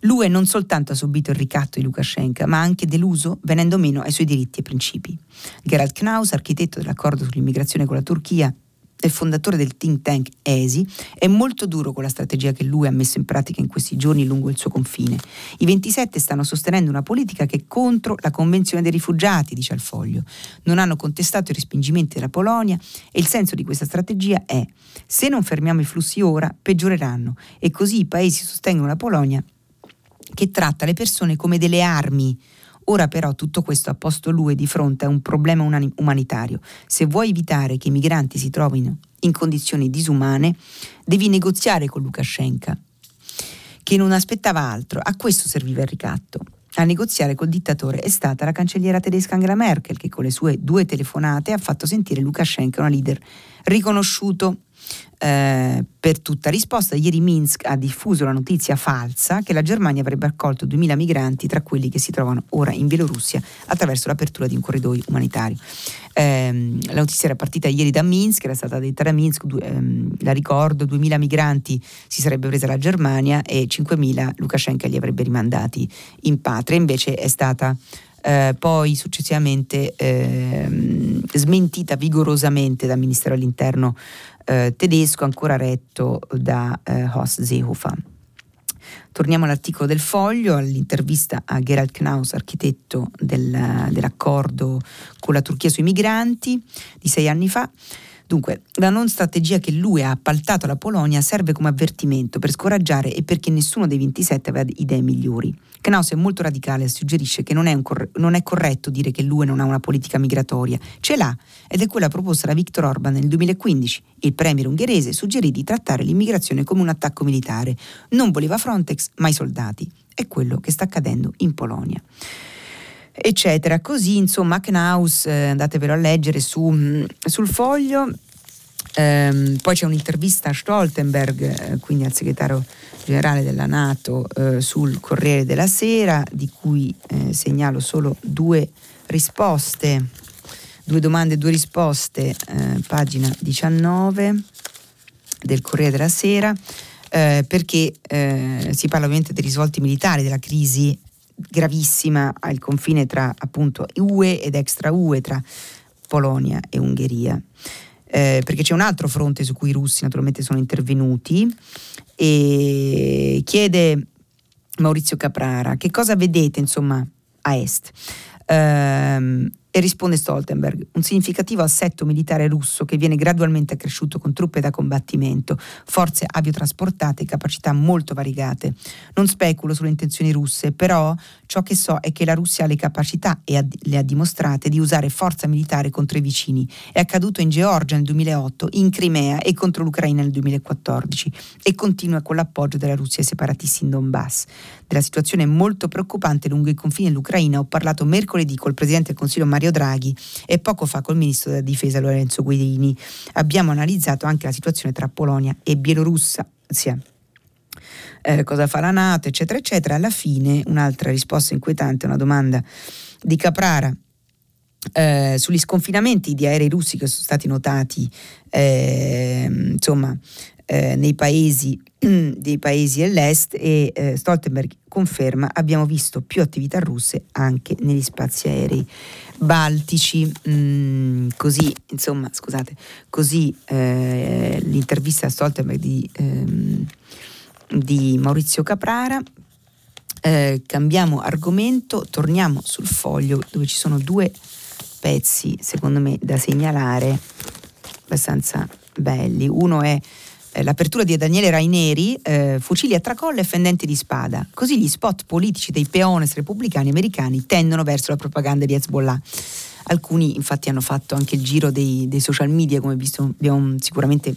L'UE non soltanto ha subito il ricatto di Lukashenko, ma ha anche deluso venendo meno ai suoi diritti e principi. Gerald Knaus, architetto dell'accordo sull'immigrazione con la Turchia, e fondatore del think tank ESI, è molto duro con la strategia che lui ha messo in pratica in questi giorni lungo il suo confine. I 27 stanno sostenendo una politica che è contro la Convenzione dei rifugiati, dice al foglio. Non hanno contestato i respingimenti della Polonia e il senso di questa strategia è se non fermiamo i flussi ora, peggioreranno e così i paesi sostengono la Polonia che tratta le persone come delle armi Ora però tutto questo ha posto lui di fronte a un problema umanitario. Se vuoi evitare che i migranti si trovino in condizioni disumane, devi negoziare con Lukashenko, che non aspettava altro. A questo serviva il ricatto. A negoziare col dittatore è stata la cancelliera tedesca Angela Merkel, che con le sue due telefonate ha fatto sentire Lukashenko una leader riconosciuto eh, per tutta risposta, ieri Minsk ha diffuso la notizia falsa che la Germania avrebbe accolto 2.000 migranti tra quelli che si trovano ora in Bielorussia attraverso l'apertura di un corridoio umanitario. Eh, la notizia era partita ieri da Minsk, era stata detta da Minsk, du- ehm, la ricordo, 2.000 migranti si sarebbe presa la Germania e 5.000 Lukashenko li avrebbe rimandati in patria, invece è stata eh, poi successivamente eh, smentita vigorosamente dal Ministero dell'Interno eh, tedesco, ancora retto da eh, Horst Seehofer. Torniamo all'articolo del Foglio, all'intervista a Gerald Knaus, architetto del, dell'accordo con la Turchia sui migranti di sei anni fa. Dunque, la non strategia che lui ha appaltato alla Polonia serve come avvertimento per scoraggiare e perché nessuno dei 27 aveva idee migliori. Knaus è molto radicale e suggerisce che non è, cor- non è, corretto dire che l'UE non ha una politica migratoria. Ce l'ha ed è quella proposta da Viktor Orban nel 2015. Il premier ungherese suggerì di trattare l'immigrazione come un attacco militare. Non voleva Frontex, ma i soldati. È quello che sta accadendo in Polonia eccetera. Così, insomma, Knaus, eh, andatevelo a leggere su, mm, sul foglio. Ehm, poi c'è un'intervista a Stoltenberg, eh, quindi al segretario generale della Nato, eh, sul Corriere della Sera, di cui eh, segnalo solo due risposte, due domande e due risposte, eh, pagina 19 del Corriere della Sera. Eh, perché si parla ovviamente dei risvolti militari della crisi gravissima al confine tra appunto UE ed extra UE, tra Polonia e Ungheria. Eh, perché c'è un altro fronte su cui i russi naturalmente sono intervenuti e chiede Maurizio Caprara che cosa vedete insomma a est. Um, e risponde Stoltenberg, un significativo assetto militare russo che viene gradualmente accresciuto con truppe da combattimento, forze aviotrasportate e capacità molto variegate. Non speculo sulle intenzioni russe, però ciò che so è che la Russia ha le capacità, e le ha dimostrate, di usare forza militare contro i vicini. È accaduto in Georgia nel 2008, in Crimea e contro l'Ucraina nel 2014 e continua con l'appoggio della Russia ai separatisti in Donbass. Della situazione molto preoccupante lungo i confini dell'Ucraina ho parlato mercoledì col Presidente del Consiglio Mario Draghi e poco fa col Ministro della Difesa Lorenzo Guidini. Abbiamo analizzato anche la situazione tra Polonia e Bielorussia. eh, cosa fa la Nato, eccetera, eccetera. Alla fine un'altra risposta inquietante, una domanda di Caprara eh, sugli sconfinamenti di aerei russi che sono stati notati eh, insomma, eh, nei paesi, [clears throat] dei paesi dell'est e eh, Stoltenberg conferma abbiamo visto più attività russe anche negli spazi aerei baltici. Mm, così insomma scusate così eh, l'intervista a Stoltenberg di, ehm, di Maurizio Caprara. Eh, cambiamo argomento torniamo sul foglio dove ci sono due pezzi secondo me da segnalare abbastanza belli. Uno è eh, l'apertura di Daniele Raineri, eh, fucili a tracolla e fendenti di spada. Così gli spot politici dei peones repubblicani americani tendono verso la propaganda di Hezbollah. Alcuni infatti hanno fatto anche il giro dei, dei social media, come visto abbiamo sicuramente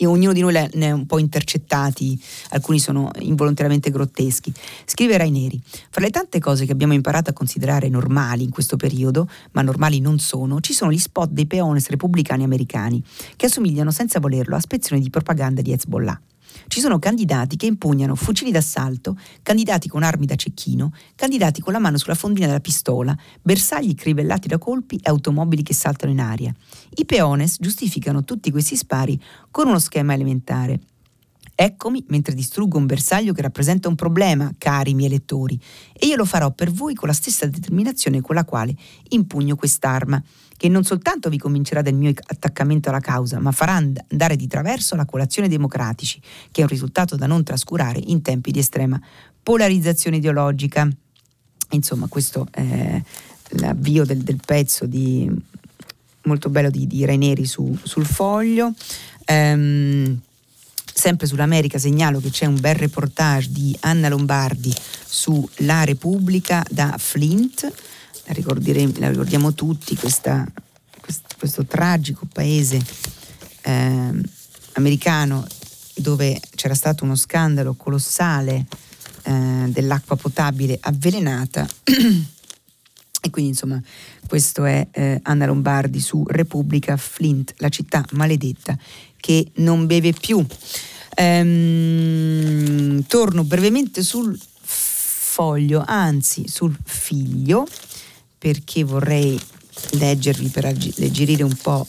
e ognuno di noi ne è un po' intercettati, alcuni sono involontariamente grotteschi. Scrive Raineri, fra le tante cose che abbiamo imparato a considerare normali in questo periodo, ma normali non sono, ci sono gli spot dei peones repubblicani americani, che assomigliano senza volerlo a spezzoni di propaganda di Hezbollah. Ci sono candidati che impugnano fucili d'assalto, candidati con armi da cecchino, candidati con la mano sulla fondina della pistola, bersagli crivellati da colpi e automobili che saltano in aria. I peones giustificano tutti questi spari con uno schema elementare. Eccomi mentre distruggo un bersaglio che rappresenta un problema, cari miei lettori, e io lo farò per voi con la stessa determinazione con la quale impugno quest'arma che non soltanto vi convincerà del mio attaccamento alla causa, ma farà andare di traverso la colazione democratici, che è un risultato da non trascurare in tempi di estrema polarizzazione ideologica. Insomma, questo è l'avvio del, del pezzo di, molto bello di, di Raineri su, sul foglio. Um, sempre sull'America segnalo che c'è un bel reportage di Anna Lombardi su La Repubblica da Flint la ricordiamo tutti, questa, questo, questo, tragico paese eh, americano dove c'era stato uno scandalo colossale eh, dell'acqua potabile avvelenata. [clears throat] e quindi insomma questo è eh, Anna Lombardi su Repubblica Flint, la città maledetta che non beve più. Ehm, torno brevemente sul foglio, anzi sul figlio perché vorrei leggervi per alleggerire un po',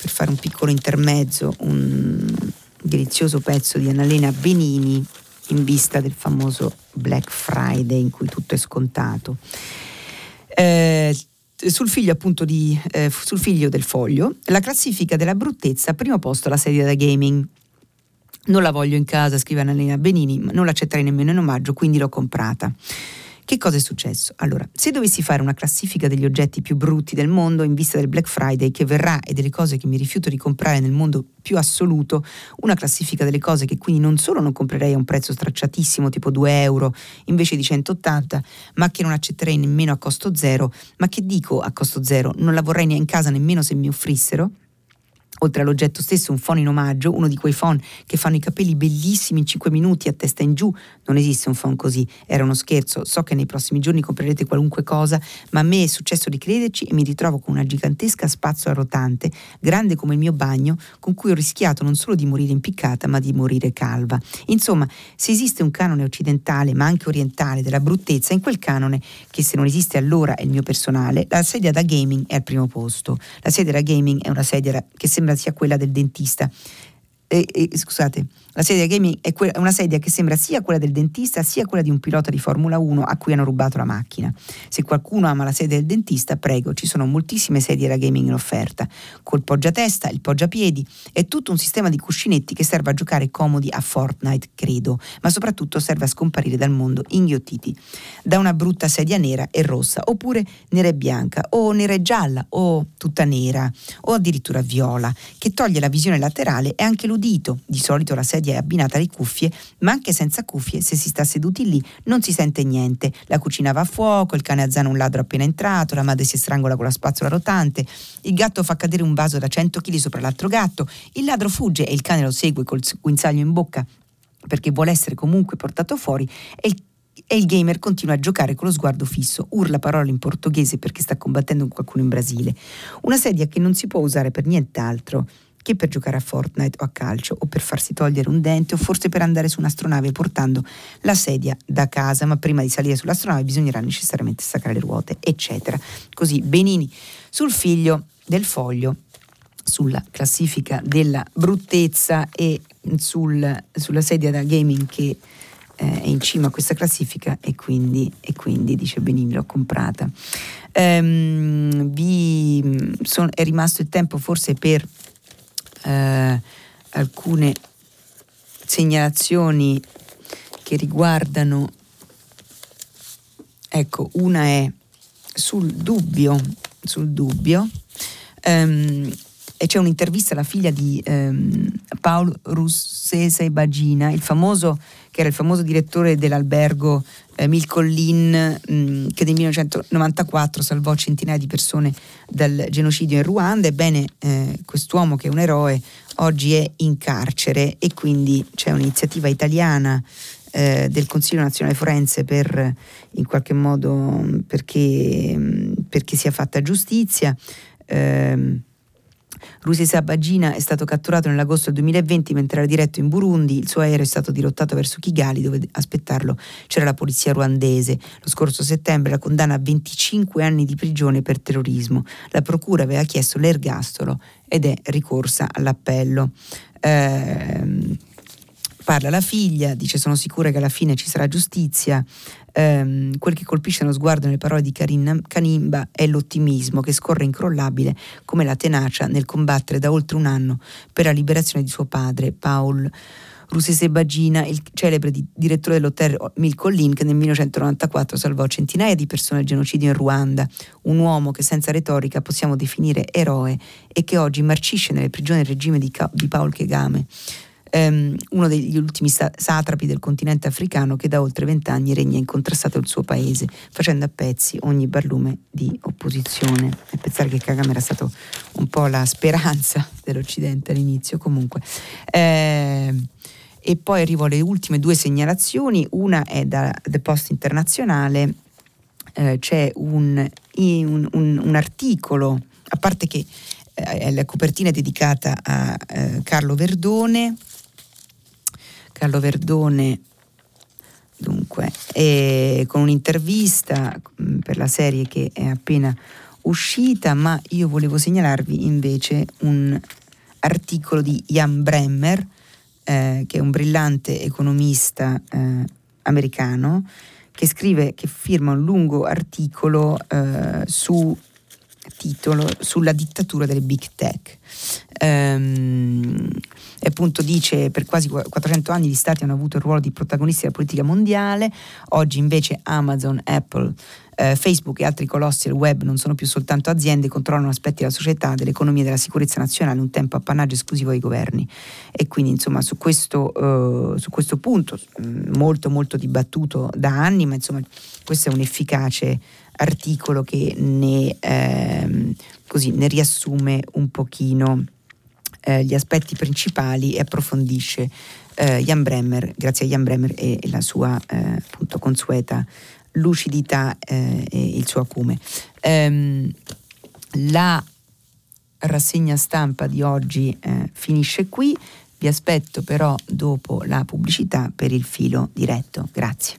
per fare un piccolo intermezzo, un delizioso pezzo di Annalena Benini in vista del famoso Black Friday in cui tutto è scontato. Eh, sul figlio di, eh, sul figlio del foglio, la classifica della bruttezza, primo posto la sedia da gaming. Non la voglio in casa, scrive Annalena Benini, non l'accetterei nemmeno in omaggio, quindi l'ho comprata. Che cosa è successo? Allora, se dovessi fare una classifica degli oggetti più brutti del mondo in vista del Black Friday che verrà e delle cose che mi rifiuto di comprare nel mondo più assoluto, una classifica delle cose che quindi non solo non comprerei a un prezzo stracciatissimo tipo 2 euro invece di 180, ma che non accetterei nemmeno a costo zero, ma che dico a costo zero, non la vorrei neanche in casa nemmeno se mi offrissero, oltre all'oggetto stesso un phone in omaggio, uno di quei phone che fanno i capelli bellissimi in 5 minuti a testa in giù. Non esiste un phone così, era uno scherzo. So che nei prossimi giorni comprerete qualunque cosa, ma a me è successo di crederci e mi ritrovo con una gigantesca spazzola rotante, grande come il mio bagno, con cui ho rischiato non solo di morire impiccata, ma di morire calva. Insomma, se esiste un canone occidentale, ma anche orientale della bruttezza, in quel canone, che se non esiste allora è il mio personale, la sedia da gaming è al primo posto. La sedia da gaming è una sedia che sembra sembra sia quella del dentista. E, e, scusate, la sedia gaming è, que- una sedia che sembra sia quella del dentista sia quella di un pilota di Formula 1 a cui hanno rubato la macchina. Se qualcuno ama la sedia del dentista, prego, ci sono moltissime sedie da gaming in offerta, col poggiatesta, il poggiapiedi e tutto un sistema di cuscinetti che serve a giocare comodi a Fortnite, credo, ma soprattutto serve a scomparire dal mondo inghiottiti da una brutta sedia nera e rossa, oppure nera e bianca, o nera e gialla, o tutta nera, o addirittura viola, che toglie la visione laterale e anche l'udito. Di solito la sedia sedia abbinata alle cuffie, ma anche senza cuffie, se si sta seduti lì, non si sente niente. La cucina va a fuoco, il cane azzana un ladro appena entrato, la madre si strangola con la spazzola rotante, il gatto fa cadere un vaso da 100 kg sopra l'altro gatto, il ladro fugge e il cane lo segue col guinzaglio in bocca perché vuole essere comunque portato fuori e il e il gamer continua a giocare con lo sguardo fisso, urla parole in portoghese perché sta combattendo qualcuno in Brasile. Una sedia che non si può usare per nient'altro che per giocare a Fortnite o a calcio o per farsi togliere un dente o forse per andare su un'astronave portando la sedia da casa, ma prima di salire sull'astronave bisognerà necessariamente staccare le ruote, eccetera. Così Benini sul figlio del foglio sulla classifica della bruttezza e sul, sulla sedia da gaming che eh, è in cima a questa classifica e quindi, e quindi dice Benini l'ho comprata. Ehm, vi, son, è rimasto il tempo forse per eh, alcune segnalazioni che riguardano, ecco, una è sul dubbio, sul dubbio ehm, e c'è un'intervista alla figlia di ehm, Paolo Russese Bagina, il famoso, che era il famoso direttore dell'albergo eh, Milcollin, mh, che nel 1994 salvò centinaia di persone dal genocidio in Ruanda. Ebbene, eh, quest'uomo che è un eroe oggi è in carcere e quindi c'è un'iniziativa italiana eh, del Consiglio Nazionale Forense per in qualche modo perché, perché sia fatta giustizia. Eh, Rusi Sabagina è stato catturato nell'agosto del 2020 mentre era diretto in Burundi, il suo aereo è stato dirottato verso Kigali dove aspettarlo c'era la polizia ruandese. Lo scorso settembre la condanna a 25 anni di prigione per terrorismo. La procura aveva chiesto l'ergastolo ed è ricorsa all'appello. Eh, parla la figlia, dice sono sicura che alla fine ci sarà giustizia, ehm, quel che colpisce nello sguardo nelle parole di Karin, Kanimba è l'ottimismo che scorre incrollabile come la tenacia nel combattere da oltre un anno per la liberazione di suo padre, Paul. Rusese Bagina, il celebre di, direttore dell'hotel Milcollin che nel 1994 salvò centinaia di persone al genocidio in Ruanda, un uomo che senza retorica possiamo definire eroe e che oggi marcisce nelle prigioni del regime di, di Paul Kagame ehm, uno degli ultimi satrapi del continente africano che da oltre vent'anni regna incontrastato il suo paese, facendo a pezzi ogni barlume di opposizione. E pensare che Kagame era stato un po' la speranza [laughs] dell'Occidente all'inizio, comunque. Eh, e poi arrivo alle ultime due segnalazioni, una è da The Post Internazionale, eh, c'è un, un, un, un, articolo, a parte che eh, la copertina è dedicata a eh, Carlo Verdone, Carlo Verdone dunque, con un'intervista mm, per la serie che è appena uscita, ma io volevo segnalarvi invece un articolo di Jan Bremmer, eh, che è un brillante economista eh, americano, che scrive, che firma un lungo articolo eh, su titolo sulla dittatura delle big tech. Um, appunto dice per quasi 400 anni gli stati hanno avuto il ruolo di protagonisti della politica mondiale, oggi invece Amazon, Apple, eh, Facebook e altri colossi del web non sono più soltanto aziende, controllano aspetti della società, dell'economia e della sicurezza nazionale, un tempo appannaggio esclusivo dei governi. E quindi insomma su questo, eh, su questo punto, mm, molto molto dibattuto da anni, ma insomma questo è un efficace articolo che ne, ehm, così, ne riassume un pochino eh, gli aspetti principali e approfondisce eh, Jan Bremmer, grazie a Jan Bremmer e, la sua eh, appunto consueta lucidità eh, e il suo acume. Ehm, la rassegna stampa di oggi finisce qui, vi aspetto però dopo la pubblicità per il filo diretto. Grazie.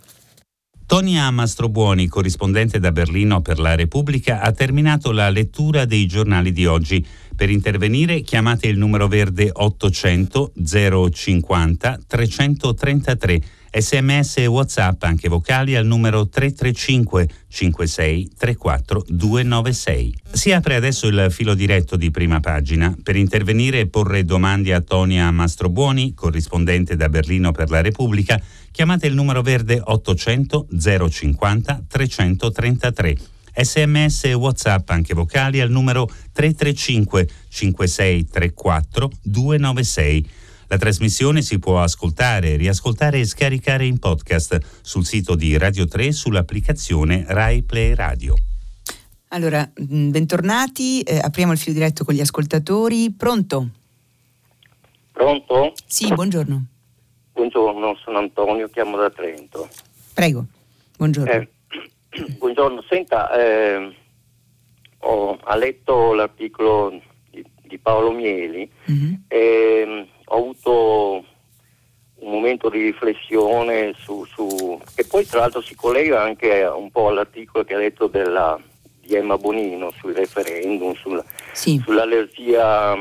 Tonia Mastrobuoni, corrispondente da Berlino per la Repubblica, ha terminato la lettura dei giornali di oggi. Per intervenire chiamate il numero verde 800 050 333 sms e whatsapp anche vocali al numero 335 56 34 296. Si apre adesso il filo diretto di prima pagina per intervenire e porre domande a Tonia Mastrobuoni, corrispondente da Berlino per la Repubblica. Chiamate il numero verde 800 050 333. Sms e WhatsApp anche vocali al numero 335 5634 296. La trasmissione si può ascoltare, riascoltare e scaricare in podcast sul sito di Radio 3 sull'applicazione Rai Play Radio. Allora, mm, bentornati, eh, apriamo il filo diretto con gli ascoltatori. Pronto? Pronto? Sì, buongiorno. Buongiorno, sono Antonio, chiamo da Trento. Prego, buongiorno. Eh, [clears throat] buongiorno, senta, eh, ho, ha letto l'articolo di, di Paolo Mieli, mm-hmm. eh, ho avuto un momento di riflessione su, su, che poi tra l'altro si collega anche un po' all'articolo che ha detto della, di Emma Bonino sui referendum, sul, sì. sull'allergia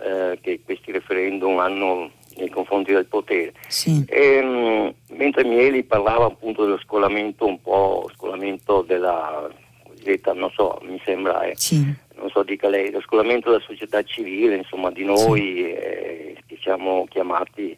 eh, che questi referendum hanno nei confronti del potere. Sì. E, mh, mentre Mieli parlava appunto dello scolamento un po' scolamento della cosiddetta, non so, mi sembra, eh, sì. non so, dica lei, lo scolamento della società civile, insomma, di noi eh, che siamo chiamati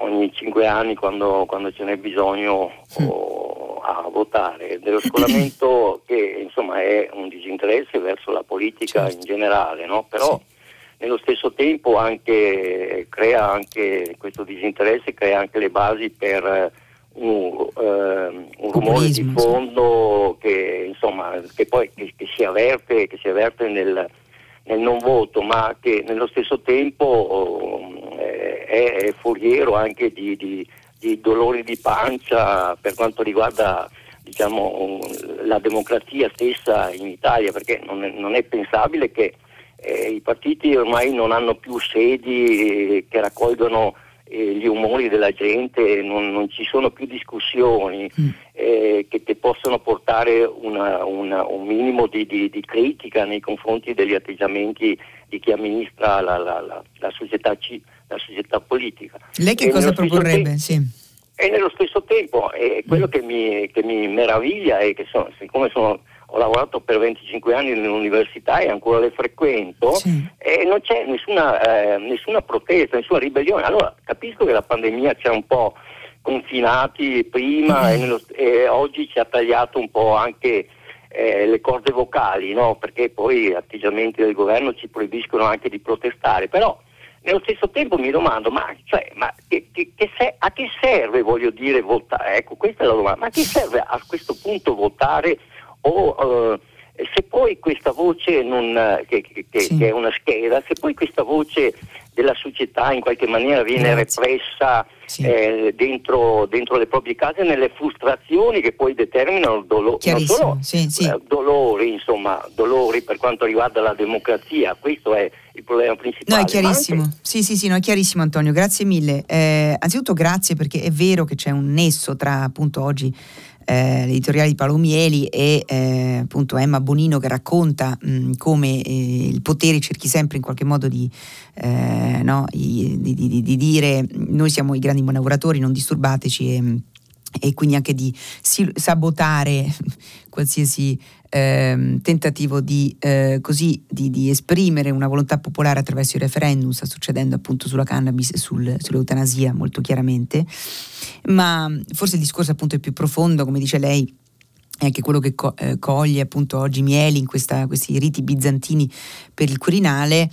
ogni cinque anni quando, quando ce n'è bisogno sì. o, a votare, dello scolamento [clears throat] che insomma è un disinteresse verso la politica certo. in generale, no? però sì. Nello stesso tempo anche, crea anche questo disinteresse, crea anche le basi per un, uh, un rumore di fondo che, insomma, che poi che, che si avverte, che si avverte nel, nel non voto, ma che nello stesso tempo oh, è foriero anche di, di, di, dolori di pancia per quanto riguarda diciamo, la democrazia stessa in Italia, perché non è, non è pensabile che eh, i partiti ormai non hanno più sedi che raccolgono eh, gli umori della gente, non, non, ci sono più discussioni mm. eh, che, che, possono portare una, una, un minimo di, di, di, critica nei confronti degli atteggiamenti di chi amministra la, la, la, la società società politica. Lei che e cosa proporrebbe? Tempo, sì. E nello stesso tempo è quello mm. che, mi, che, mi, meraviglia è che sono, siccome sono, ho lavorato per 25 anni nell'università e ancora le frequento sì. e non c'è nessuna, eh, nessuna protesta, nessuna ribellione. Allora capisco che la pandemia ci ha un po' confinati prima mm. e, nello, e, oggi ci ha tagliato un po' anche eh, le corde vocali, no? perché poi atteggiamenti del governo ci proibiscono anche di protestare, però nello stesso tempo mi domando, ma, cioè, ma che, che, che se, a che serve, voglio dire, votare? Ecco, questa è la domanda. Ma a che serve a questo punto votare o... Uh, se poi questa voce non, che, che, sì. che, è una scheda, se poi questa voce della società in qualche maniera viene Grazie. repressa sì. eh, dentro, dentro, le proprie case nelle frustrazioni che poi determinano dolo- non solo sì, sì. Eh, dolori, insomma, dolori per quanto riguarda la democrazia, questo è il problema principale. No, è chiarissimo, anche... sì sì sì, no, è chiarissimo Antonio, grazie mille. Eh, anzitutto grazie perché è vero che c'è un nesso tra appunto oggi eh, l'editoriale di Palomieli e eh, appunto Emma Bonino che racconta mh, come eh, il potere cerchi sempre in qualche modo di, eh, no, di, di, di, dire noi siamo i grandi lavoratori, non disturbateci e, e quindi anche di sabotare [laughs] qualsiasi eh, tentativo di, eh, così, di, di, esprimere una volontà popolare attraverso il referendum, sta succedendo appunto sulla cannabis e sul, sull'eutanasia molto chiaramente, ma forse il discorso appunto è più profondo, come dice lei, è anche quello che co- eh, coglie appunto oggi Mieli in questa, questi riti bizantini per il Quirinale.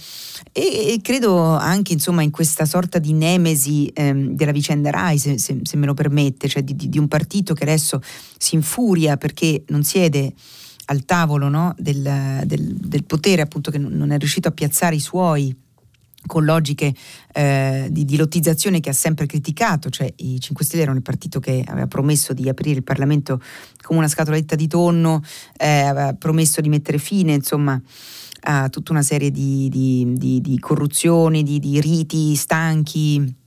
E, e, credo anche insomma in questa sorta di nemesi ehm, della vicenda RAI se, se, se, me lo permette, cioè di, di, di un partito che adesso si infuria perché non siede al tavolo no? del, del, del, potere, appunto, che non è riuscito a piazzare i suoi con logiche eh, di, di, lottizzazione che ha sempre criticato, cioè i 5 Stelle erano il partito che aveva promesso di aprire il Parlamento come una scatoletta di tonno, eh, aveva promesso di mettere fine, insomma, a tutta una serie di, di, di corruzioni, di, riti stanchi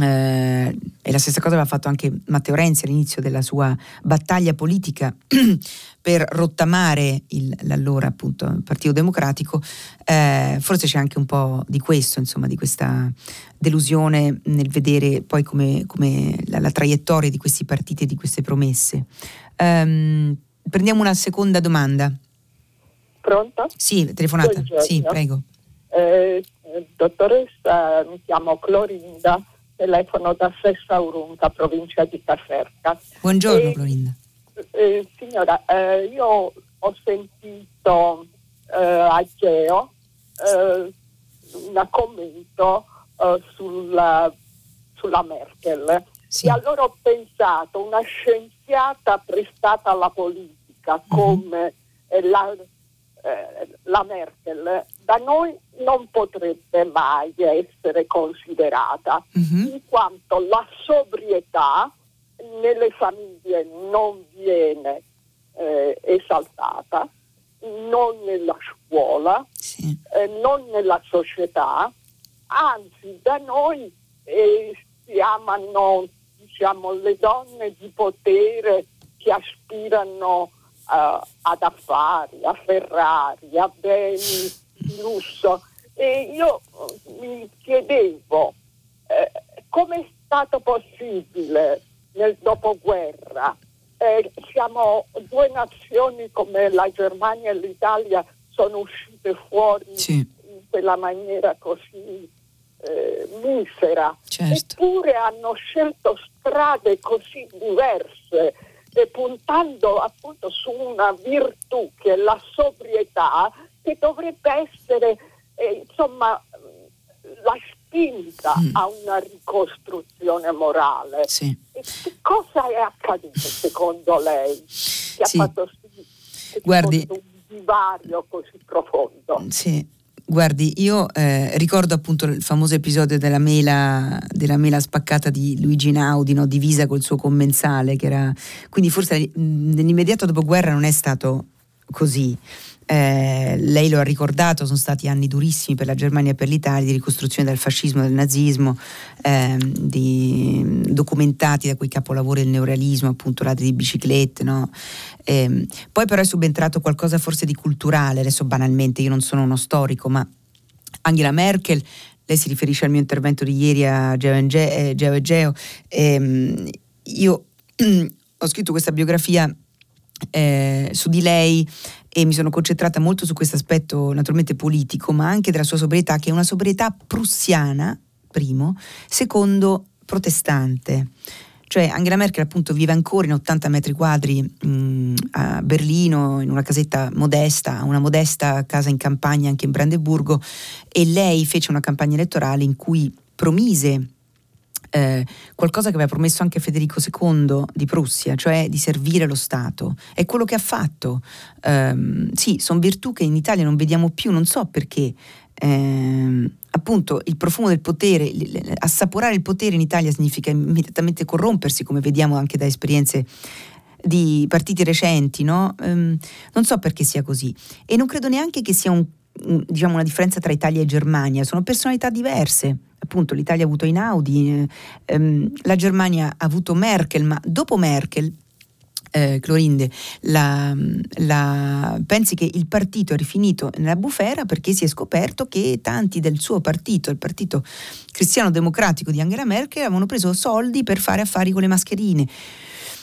eh, e la stessa cosa aveva fatto anche Matteo Renzi all'inizio della sua battaglia politica [clears throat] per rottamare il, l'allora appunto Partito Democratico. Eh, forse c'è anche un po' di questo, insomma, di questa delusione nel vedere poi come, come la, la, traiettoria di questi partiti e di queste promesse. Um, prendiamo una seconda domanda. Pronto? Sì, telefonata. Buongiorno. Sì, prego. Eh, dottoressa, mi chiamo Clorinda telefono da Sessaurunta, provincia di Caserta. Buongiorno e, Clorinda. Eh, signora, eh, io ho sentito eh, a Geo eh, un commento eh, sulla, sulla, Merkel sì. e allora ho pensato una scienziata prestata alla politica mhm. come la, la Merkel da noi non potrebbe mai essere considerata, uh-huh. in quanto la sobrietà nelle famiglie non viene eh, esaltata non nella scuola, Sì. eh, non nella società, anzi da noi eh, si amano diciamo, le donne di potere che aspirano eh, ad affari, a Ferrari, a beni di lusso. E io eh, mi chiedevo eh, come è stato possibile nel dopoguerra eh, siamo due nazioni come la Germania e l'Italia sono uscite fuori Sì. in quella maniera così eh, misera. Certo. Eppure hanno scelto strade così diverse e puntando appunto su una virtù che è la sobrietà che dovrebbe essere eh, insomma la spinta Mm. a una ricostruzione morale. Sì. E che cosa è accaduto secondo lei che Sì. ha fatto sì che Guardi- un divario così profondo? Sì. Guardi, io eh, ricordo appunto il famoso episodio della mela, della mela spaccata di Luigi Naudi, no? divisa col suo commensale, che era... quindi forse mh, nell'immediato dopoguerra non è stato così. Eh, lei lo ha ricordato, sono stati anni durissimi per la Germania e per l'Italia di ricostruzione del fascismo del nazismo, ehm, di- documentati da quei capolavori del neorealismo, appunto ladri di biciclette. No? Ehm, poi però è subentrato qualcosa forse di culturale, adesso banalmente io non sono uno storico, ma Angela Merkel, lei si riferisce al mio intervento di ieri a Geo Ge- eh, Geo e Geo, ehm, io [clears throat] ho scritto questa biografia eh, su di lei e mi sono concentrata molto su questo aspetto naturalmente politico, ma anche della sua sobrietà, che è una sobrietà prussiana, primo, secondo protestante. Cioè Angela Merkel appunto vive ancora in 80 metri quadri mh, a Berlino, in una casetta modesta, una modesta casa in campagna anche in Brandeburgo e lei fece una campagna elettorale in cui promise eh, qualcosa che aveva promesso anche Federico II di Prussia, cioè di servire lo Stato. È quello che ha fatto. Ehm, sì, sono virtù che in Italia non vediamo più, non so perché. Ehm, appunto il profumo del potere, assaporare il potere in Italia significa immediatamente corrompersi, come vediamo anche da esperienze di partiti recenti, no? Ehm, non so perché sia così e non credo neanche che sia un- diciamo, una differenza tra Italia e Germania, sono personalità diverse. Appunto, l'Italia ha avuto Einaudi, eh, ehm, la Germania ha avuto Merkel, ma dopo Merkel eh, Clorinde, la, la- pensi che il partito è rifinito nella bufera perché si è scoperto che tanti del suo partito, il partito cristiano-democratico di Angela Merkel, avevano preso soldi per fare affari con le mascherine.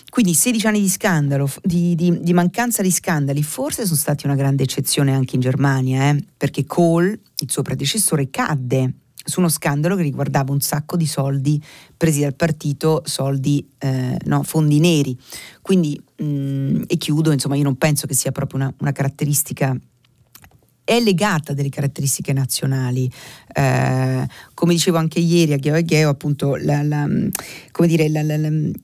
Quindi 16 anni di scandalo, di, di- di mancanza di scandali, forse sono stati una grande eccezione anche in Germania, eh, perché Kohl, il suo predecessore, cadde su uno scandalo che riguardava un sacco di soldi presi dal partito, soldi, eh, no, fondi neri. Quindi, mh, e chiudo, insomma, io non penso che sia proprio una, una caratteristica è legata a delle caratteristiche nazionali. Eh, come dicevo anche ieri a Geo appunto, la, la, come dire, la, la,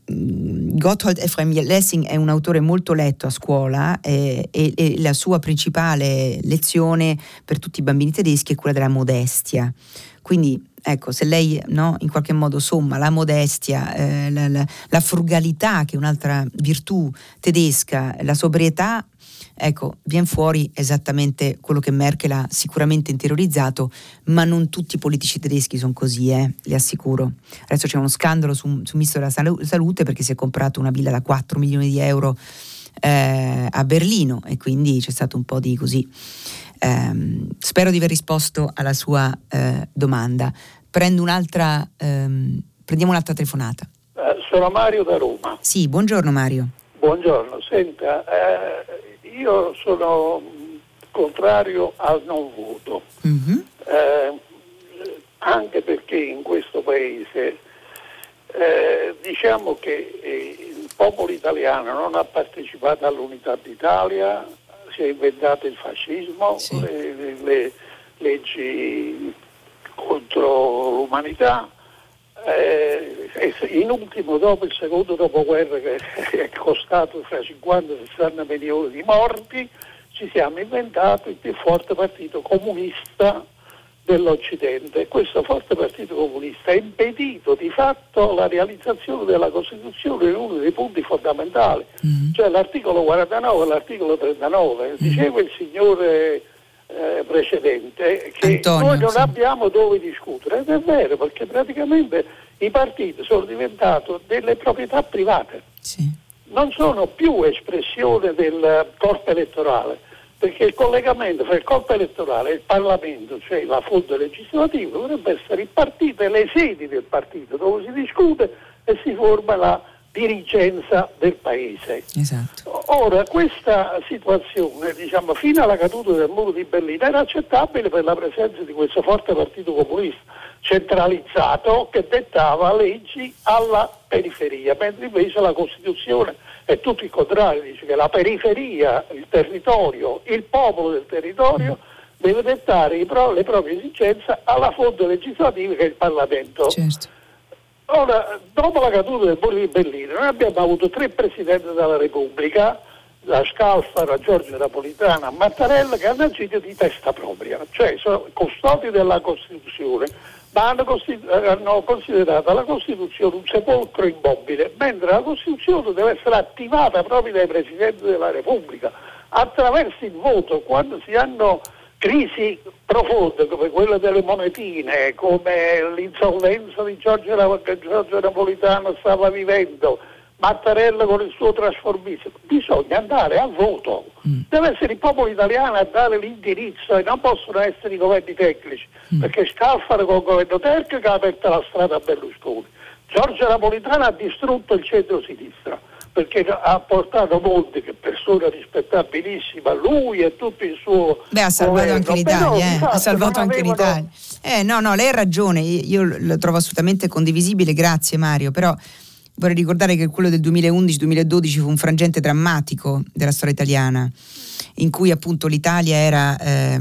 Gotthold Ephraim Lessing è un autore molto letto a scuola eh, e, e la sua principale lezione per tutti i bambini tedeschi è quella della modestia. Quindi ecco, se lei no, in qualche modo somma la modestia, eh, la, la, la, frugalità, che è un'altra virtù tedesca, la sobrietà, ecco, viene fuori esattamente quello che Merkel ha sicuramente interiorizzato, ma non tutti i politici tedeschi sono così, eh, le assicuro. Adesso c'è uno scandalo su, su ministro della salu- salute perché si è comprato una villa da 4 milioni di euro eh, a Berlino e quindi c'è stato un po' di così. Um, spero di aver risposto alla sua uh, domanda. Prendo un'altra, um, prendiamo un'altra telefonata. Uh, sono Mario da Roma. Sì, buongiorno Mario. Buongiorno, senta, eh, io sono contrario al non voto, mm-hmm. eh, anche perché in questo paese eh, diciamo che il popolo italiano non ha partecipato all'unità d'Italia, si è inventato il fascismo, sì. le, le, le, leggi contro l'umanità. Eh, in ultimo, dopo il secondo dopoguerra, che [laughs] è costato fra 50 e 60 milioni di morti, ci siamo inventati il più forte partito comunista dell'Occidente. Questo forte partito comunista ha impedito di fatto la realizzazione della Costituzione in uno dei punti fondamentali, mm-hmm. cioè l'articolo 49 e l'articolo 39. Mm-hmm. Diceva il signore eh, precedente che Antonio, noi non sì. abbiamo dove discutere ed è vero perché praticamente i partiti sono diventati delle proprietà private, sì. non sono più espressione del corpo elettorale perché il collegamento tra il corpo elettorale e il Parlamento, cioè la fonte legislativa, dovrebbe essere il partito e le sedi del partito dove si discute e si forma la dirigenza del paese. Esatto. Ora, questa situazione, diciamo, fino alla caduta del muro di Berlino, era accettabile per la presenza di questo forte partito comunista centralizzato che dettava leggi alla periferia, mentre invece la Costituzione è tutto il contrario, dice che la periferia, il territorio, il popolo del territorio deve dettare pro- le proprie esigenze alla fonte legislativa che è il Parlamento. Certo. Ora, dopo la caduta del muro di Berlino, noi abbiamo avuto tre presidenti della Repubblica, la Scalfara, Giorgio Napolitano, Mattarella, che hanno agito di testa propria, cioè sono custodi della Costituzione, ma hanno, costit- hanno, considerato la Costituzione un sepolcro immobile, mentre la Costituzione deve essere attivata proprio dai Presidenti della Repubblica attraverso il voto, quando si hanno crisi profonde come quella delle monetine, come l'insolvenza di Giorgio, che Giorgio Napolitano stava vivendo, Mattarella con il suo trasformismo, bisogna andare al voto. Mm. Deve essere il popolo italiano a dare l'indirizzo e non possono essere i governi tecnici, mm. perché Scalfaro con il governo tecnico ha aperto la strada a Berlusconi. Giorgio Napolitano ha distrutto il centro-sinistra perché ha portato molti che persona rispettabilissima, lui e tutto il suo Beh, ha salvato governo. anche l'Italia, eh. ha salvato anche l'Italia. Eh, no, no, lei ha ragione, io lo trovo assolutamente condivisibile, grazie Mario, però Vorrei ricordare che quello del 2011-2012 fu un frangente drammatico della storia italiana, in cui appunto l'Italia era eh,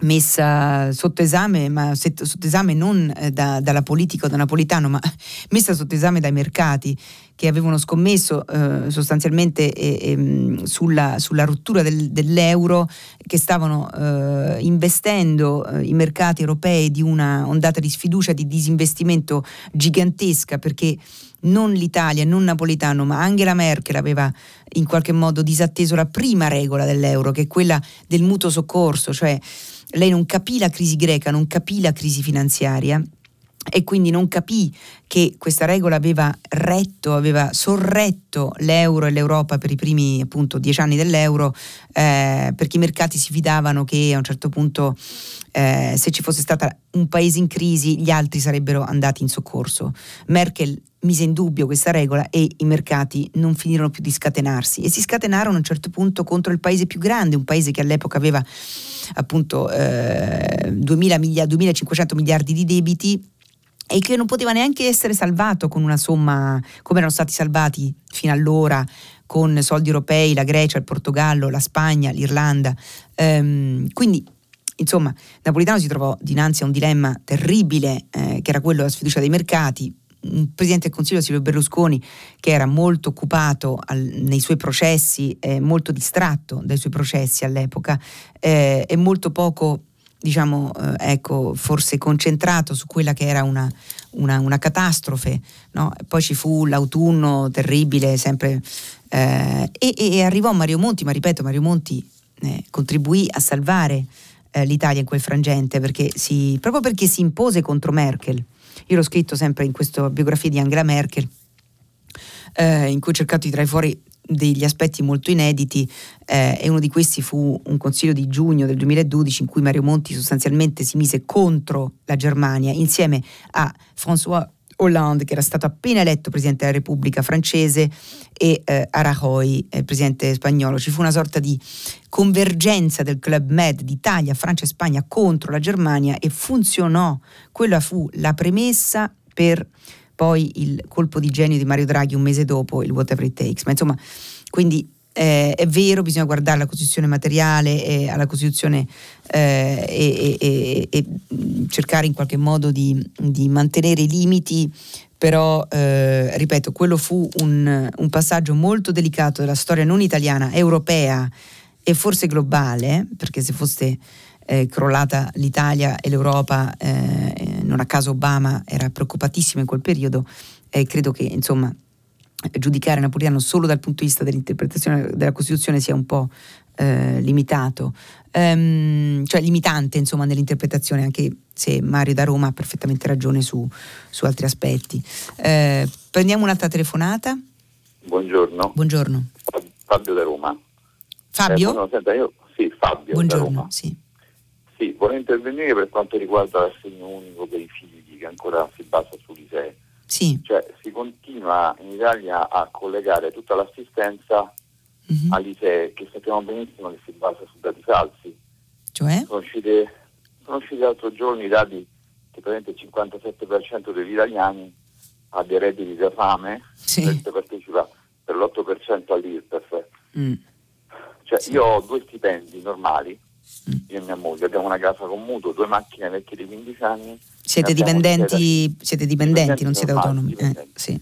messa sotto esame, ma sotto esame non eh, da, dalla politica o da Napolitano, ma [laughs] messa sotto esame dai mercati che avevano scommesso eh, sostanzialmente eh, eh, sulla, sulla, rottura del, dell'euro, che stavano eh, investendo eh, i mercati europei di una ondata di sfiducia, di disinvestimento gigantesca, perché non l'Italia, non Napolitano, ma Angela Merkel aveva in qualche modo disatteso la prima regola dell'euro, che è quella del mutuo soccorso, cioè lei non capì la crisi greca, non capì la crisi finanziaria e quindi non capì che questa regola aveva retto, aveva sorretto l'euro e l'Europa per i primi appunto dieci anni dell'euro, eh, perché i mercati si fidavano che a un certo punto eh, se ci fosse stato un paese in crisi gli altri sarebbero andati in soccorso. Merkel mise in dubbio questa regola e i mercati non finirono più di scatenarsi e si scatenarono a un certo punto contro il paese più grande, un paese che all'epoca aveva appunto eh, 2000 miliardi, 2500 miliardi di debiti e che non poteva neanche essere salvato con una somma come erano stati salvati fino allora con soldi europei, la Grecia, il Portogallo, la Spagna, l'Irlanda. Ehm, quindi insomma Napolitano si trovò dinanzi a un dilemma terribile eh, che era quello della sfiducia dei mercati, un presidente del Consiglio Silvio Berlusconi che era molto occupato al, nei suoi processi, eh, molto distratto dai suoi processi all'epoca eh, e molto poco diciamo, eh, ecco, forse concentrato su quella che era una, una, una catastrofe. No? Poi ci fu l'autunno terribile, sempre. Eh, e, e, arrivò Mario Monti, ma ripeto, Mario Monti eh, contribuì a salvare eh, l'Italia in quel frangente perché si, proprio perché si impose contro Merkel. Io l'ho scritto sempre in questa biografia di Angela Merkel, eh, in cui ho cercato di trarre fuori degli aspetti molto inediti eh, e uno di questi fu un consiglio di giugno del 2012 in cui Mario Monti sostanzialmente si mise contro la Germania insieme a François Hollande che era stato appena eletto Presidente della Repubblica francese e eh, a Rajoy, eh, Presidente spagnolo. Ci fu una sorta di convergenza del Club Med d'Italia, Francia e Spagna contro la Germania e funzionò. Quella fu la premessa per poi il colpo di genio di Mario Draghi un mese dopo, il Whatever It Takes. Ma insomma, quindi eh, è vero, bisogna guardare alla Costituzione materiale e alla Costituzione eh, e, e, e, cercare in qualche modo di, di mantenere i limiti, però eh, ripeto, quello fu un, un, passaggio molto delicato della storia non italiana, europea e forse globale, perché se fosse eh, crollata l'Italia e l'Europa, eh, non a caso Obama era preoccupatissimo in quel periodo e credo che insomma giudicare Napolitano solo dal punto di vista dell'interpretazione della Costituzione sia un po' eh, limitato, ehm, cioè limitante insomma nell'interpretazione anche se Mario da Roma ha perfettamente ragione su, su altri aspetti. Eh, prendiamo un'altra telefonata. Buongiorno. Buongiorno. Fabio da Roma. Fabio? Eh, no, senta, io, sì, Fabio Buongiorno, da Roma. Sì. Sì, vorrei intervenire per quanto riguarda l'assegno unico per i figli che ancora si basa sull'ISEE. Sì. Cioè si continua in Italia a collegare tutta l'assistenza Mhm. all'ISEE che sappiamo benissimo che si basa su dati falsi. Cioè? Sono usciti, sono usciti l'altro giorno i dati che praticamente il 57% degli italiani ha dei redditi da fame, Sì. questo partecipa per l'8% all'IRPEF. Mm. Cioè Sì. io ho due stipendi normali. Io e mia moglie, abbiamo una casa con mutuo, due macchine vecchie di 15 anni. Siete dipendenti, siete dipendenti, non siete autonomi. Eh, sì.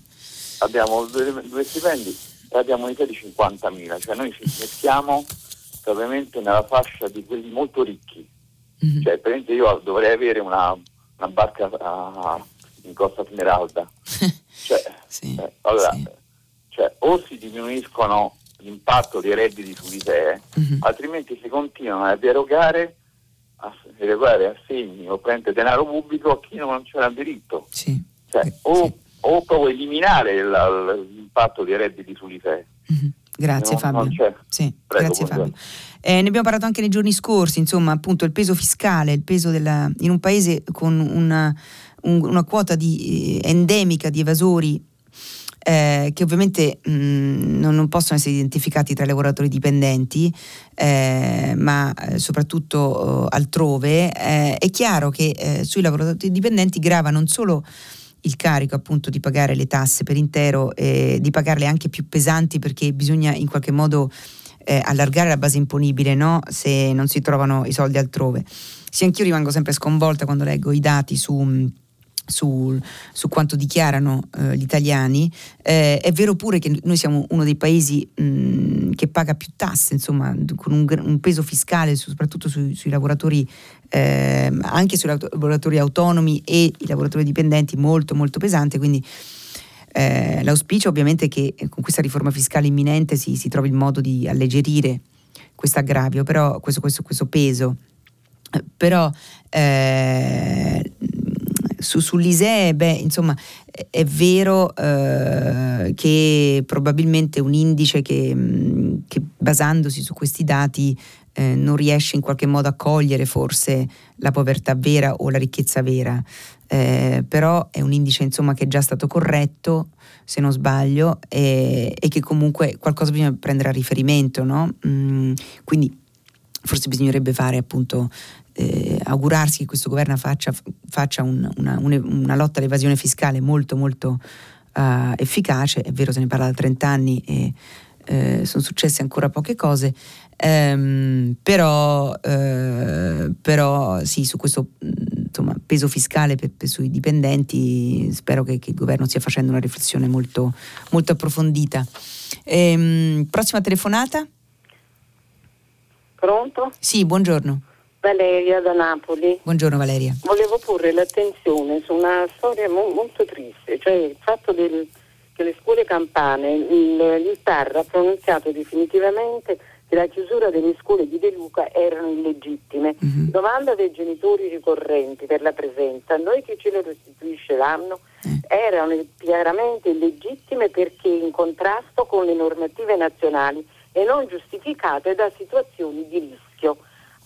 Abbiamo due, due stipendi e abbiamo un'età di 50.000, cioè noi ci mettiamo ovviamente nella fascia di quelli molto ricchi. Mhm. Cioè, per esempio io dovrei avere una, una barca a- in Costa Smeralda. [laughs] Cioè, Sì, eh, allora, sì. cioè, o si diminuiscono l'impatto dei redditi sull'ISEE, Mhm. altrimenti si continuano ad erogare, a erogare assegni o prendere denaro pubblico a chi non ce n'ha diritto. Sì. Cioè, o, sì. o proprio eliminare il- l'impatto dei redditi sull'ISEE. Mhm. Grazie Non- Fabio. non. Sì, Prego, grazie Fabio. Eh, ne abbiamo parlato anche nei giorni scorsi, insomma, appunto il peso fiscale, il peso della, in un paese con una, un- una quota di, eh, endemica di evasori eh, che ovviamente mh, non, non possono essere identificati tra i lavoratori dipendenti, eh, ma eh, soprattutto eh, altrove, eh, è chiaro che eh, sui lavoratori dipendenti grava non solo il carico appunto di pagare le tasse per intero e di pagarle anche più pesanti perché bisogna in qualche modo eh, allargare la base imponibile no? se non si trovano i soldi altrove. Sì, anch'io rimango sempre sconvolta quando leggo i dati su, su, su quanto dichiarano eh, gli italiani. Eh, è vero pure che noi siamo uno dei paesi mh, che paga più tasse, insomma, con un, un peso fiscale su- soprattutto sui, sui lavoratori, ehm, anche sui lav- lavoratori autonomi e i lavoratori dipendenti molto molto pesante, quindi eh, l'auspicio ovviamente è che eh, con questa riforma fiscale imminente si, si trovi il modo di alleggerire questo aggravio, però questo, questo, questo peso. Eh, Però eh, su, sull'ISEE, beh, insomma, è, vero eh, che probabilmente un indice che, mh, che basandosi su questi dati eh, non riesce in qualche modo a cogliere forse la povertà vera o la ricchezza vera. Eh, però è un indice insomma che è già stato corretto se non sbaglio e, e che comunque qualcosa bisogna prendere a riferimento no? Mm, quindi forse bisognerebbe fare appunto eh, augurarsi che questo governo faccia, faccia un- una, un- una lotta all'evasione fiscale molto molto eh, efficace. È vero se ne parla da 30 anni e eh, sono successe ancora poche cose. Ehm, però, eh, però sì su questo insomma, peso fiscale per- per- sui dipendenti spero che, che il governo stia facendo una riflessione molto, molto approfondita. Ehm, prossima telefonata? Pronto? sì buongiorno Valeria da Napoli. buongiorno Valeria Volevo porre l'attenzione su una storia mo- molto triste, cioè il fatto del- che le scuole campane, il, il TAR ha pronunziato definitivamente che la chiusura delle scuole di De Luca erano illegittime. Mhm. Domanda dei genitori ricorrenti per la presenza, noi chi ce lo restituisce l'anno? Erano chiaramente illegittime perché in contrasto con le normative nazionali e non giustificate da situazioni di rischio.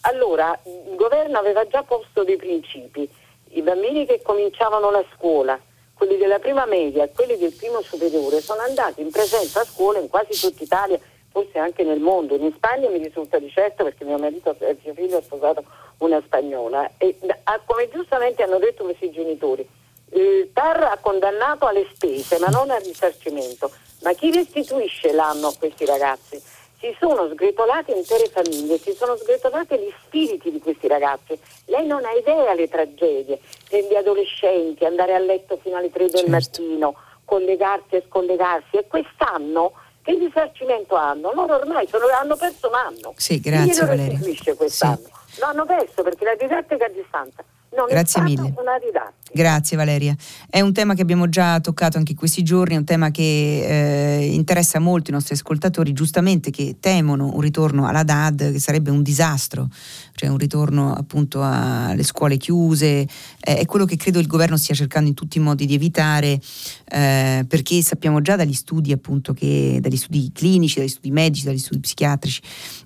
Allora, il governo aveva già posto dei principi. I bambini che cominciavano la scuola, quelli della prima media e quelli del primo superiore, sono andati in presenza a scuola in quasi tutta Italia, forse anche nel mondo. In Spagna mi risulta di certo perché mio marito e mio figlio ha sposato una spagnola. E ah, come giustamente hanno detto questi genitori, il TAR ha condannato alle spese ma non al risarcimento. Ma chi restituisce l'anno a questi ragazzi? Si sono sgretolate intere famiglie, si sono sgretolati gli spiriti di questi ragazzi. Lei non ha idea delle tragedie degli adolescenti, andare a letto fino alle 3 del Certo. mattino, collegarsi e scollegarsi. E quest'anno che risarcimento hanno? Loro ormai sono- hanno perso un anno. Sì, grazie Valeria. restituisce quest'anno? Sì. Lo hanno perso perché la didattica a distanza non Grazie mille. Grazie Valeria. È un tema che abbiamo già toccato anche in questi giorni, è un tema che eh, interessa molto i nostri ascoltatori, giustamente che temono un ritorno alla DAD che sarebbe un disastro, cioè un ritorno appunto alle scuole chiuse, eh, è quello che credo il governo stia cercando in tutti i modi di evitare, eh, perché sappiamo già dagli studi appunto che, dagli studi clinici, dagli studi medici, dagli studi psichiatrici,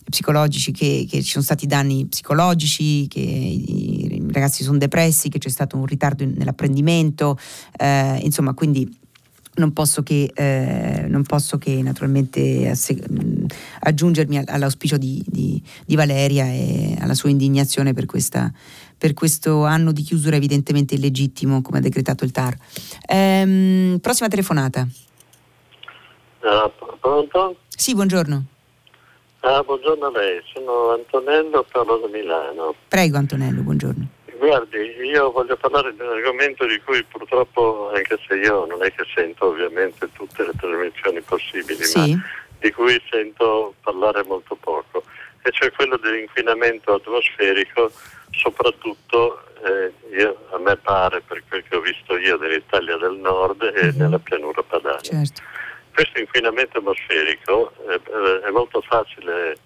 psicologici che, che ci sono stati danni psicologici, che i, ragazzi sono depressi, che c'è stato un ritardo nell'apprendimento, eh, insomma quindi non posso che, eh, non posso che naturalmente asse- aggiungermi all'auspicio di, di, di, Valeria e alla sua indignazione per, questa, per, questo anno di chiusura evidentemente illegittimo come ha decretato il TAR. Ehm, prossima telefonata. Uh, pronto? Sì, buongiorno. Ah, buongiorno a lei, sono Antonello, parlo da Milano. Prego Antonello, buongiorno. Guardi, io voglio parlare di un argomento di cui purtroppo, anche se io non è che sento ovviamente tutte le trasmissioni possibili, sì. ma di cui sento parlare molto poco, e cioè quello dell'inquinamento atmosferico, soprattutto eh, io, a me pare, per quel che ho visto io, dell'Italia del Nord e uh-huh. nella pianura padana. Certo. Questo inquinamento atmosferico eh, è molto facile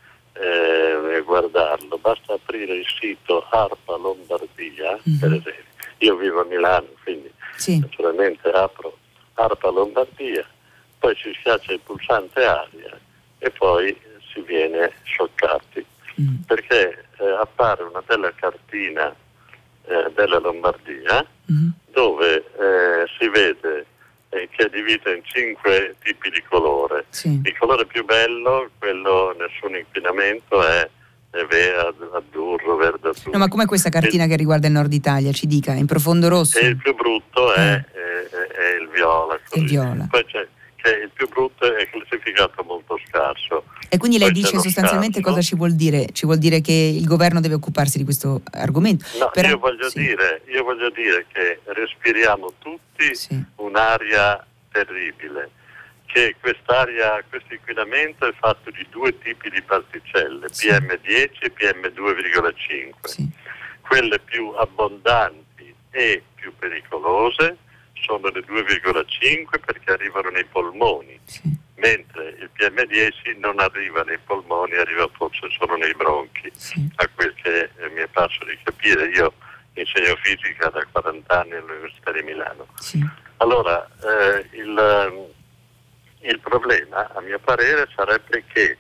eh, guardarlo, basta aprire il sito ARPA Lombardia, mm-hmm. per esempio. Io vivo a Milano, quindi sì. naturalmente apro ARPA Lombardia, poi si schiaccia il pulsante aria e poi si viene scioccati, mm. perché eh, appare una bella cartina eh, della Lombardia mm. dove eh, si vede eh, che è diviso in cinque tipi di colore. Sì. Il colore più bello, quello nessun inquinamento, è, è verde, azzurro, verde azzurro. No, ma come questa cartina il, che riguarda il nord Italia, ci dica, in profondo rosso? E il più brutto è, eh. è, è il viola. Il viola. Poi c'è il più brutto è classificato molto scarso. E quindi lei Poi dice sostanzialmente scarso. cosa ci vuol dire? Ci vuol dire che il governo deve occuparsi di questo argomento? No, Però, io, voglio sì. dire, io, voglio dire, che respiriamo tutti sì. Un'aria terribile, che quest'aria, questo inquinamento è fatto di due tipi di particelle, sì. PM10 e PM2,5. Sì. Quelle più abbondanti e più pericolose sono le 2,5 perché arrivano nei polmoni, sì. mentre il PM10 non arriva nei polmoni, arriva forse solo nei bronchi, a quel che mi è parso di capire. Io insegno fisica da 40 anni all'Università di Milano. Sì. Allora, eh, il, ehm, il, problema, a mio parere, sarebbe che,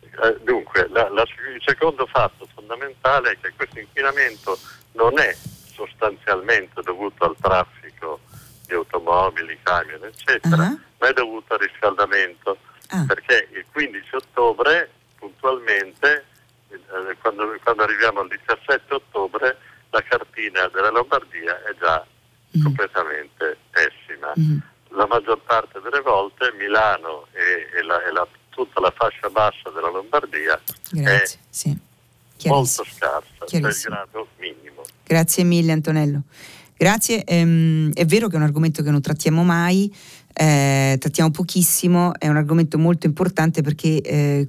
eh, dunque, la, la, il secondo fatto fondamentale è che questo inquinamento non è sostanzialmente dovuto al traffico di automobili, camion, eccetera, uh-huh. ma è dovuto al riscaldamento, uh. perché il 15 ottobre, puntualmente, eh, quando, quando, arriviamo al 17 ottobre, la cartina della Lombardia è già uh completamente pessima. uh La maggior parte delle volte Milano e, e, la, e la, tutta la fascia bassa della Lombardia Grazie. è sì. molto scarsa, cioè il grado minimo. Grazie mille Antonello. Grazie, ehm, è vero che è un argomento che non trattiamo mai, eh, trattiamo pochissimo, è un argomento molto importante perché eh,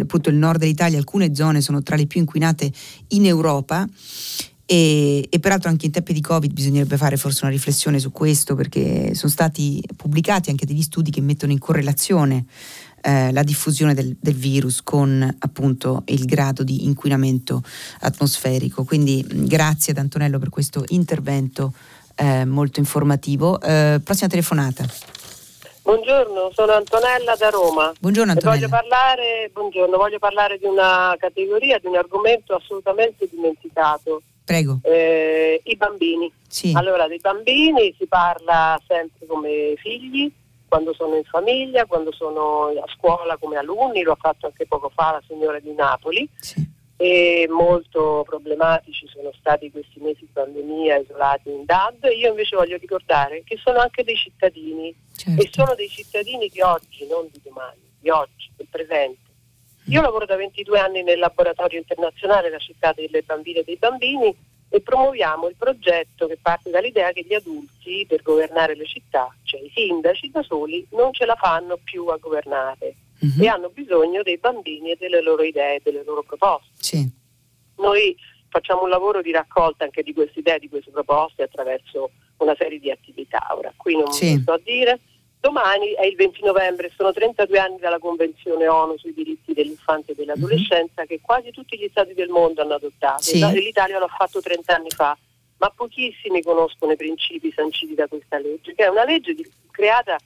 appunto il nord dell'Italia, alcune zone sono tra le più inquinate in Europa e, e, peraltro anche in tempi di Covid bisognerebbe fare forse una riflessione su questo perché sono stati pubblicati anche degli studi che mettono in correlazione eh, la diffusione del, del, virus con appunto il grado di inquinamento atmosferico. Quindi grazie ad Antonello per questo intervento eh, molto informativo. Eh, prossima telefonata. Buongiorno, sono Antonella da Roma. Buongiorno Antonella. Voglio parlare, buongiorno, voglio parlare, di una categoria, di un argomento assolutamente dimenticato. Prego. Eh, I bambini. Sì. Allora, dei bambini si parla sempre come figli, quando sono in famiglia, quando sono a scuola come alunni, lo ha fatto anche poco fa la signora di Napoli. Sì. E molto problematici sono stati questi mesi di pandemia isolati in DAD. Io invece voglio ricordare che sono anche dei cittadini certo. e sono dei cittadini di oggi, non di domani, di oggi, del presente. Io lavoro da 22 anni nel laboratorio internazionale La città delle bambine e dei bambini e promuoviamo il progetto che parte dall'idea che gli adulti per governare le città, cioè i sindaci da soli, non ce la fanno più a governare uh-huh. e hanno bisogno dei bambini e delle loro idee, delle loro proposte. Sì. noi facciamo un lavoro di raccolta anche di queste idee, di queste proposte attraverso una serie di attività. Ora, qui non sì. sto a dire. Domani è il 20 novembre, sono 32 anni dalla Convenzione ONU sui diritti dell'infanzia e dell'adolescenza mm-hmm. che quasi tutti gli stati del mondo hanno adottato. Sì. L'Italia l'ha fatto 30 anni fa, ma pochissimi conoscono i principi sanciti da questa legge, che è una legge di, creata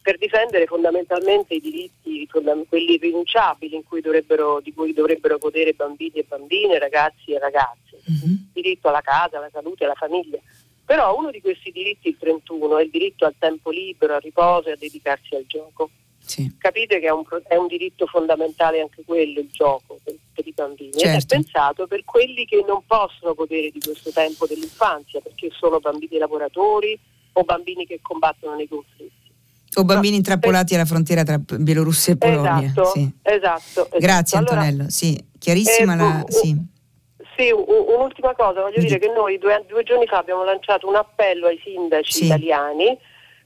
per difendere fondamentalmente i diritti, quelli irrinunciabili cui di cui dovrebbero godere bambini e bambine, ragazzi e ragazze. Mm-hmm. diritto alla casa, alla salute, alla famiglia. Però uno di questi diritti, il 31, è il diritto al tempo libero, al riposo e a dedicarsi al gioco. Sì. Capite che è un, è un, diritto fondamentale anche quello, il gioco per, per i bambini. Certo. Ed è certo. pensato per quelli che non possono godere di questo tempo dell'infanzia, perché sono bambini lavoratori o bambini che combattono nei conflitti. O bambini no, intrappolati per... alla frontiera tra Bielorussia e Polonia. Esatto, sì. esatto, esatto. Grazie Antonello, allora, sì, chiarissima eh, la... Uh, sì. Sì, un'ultima cosa, voglio dire che noi due, due, giorni fa abbiamo lanciato un appello ai sindaci sì. italiani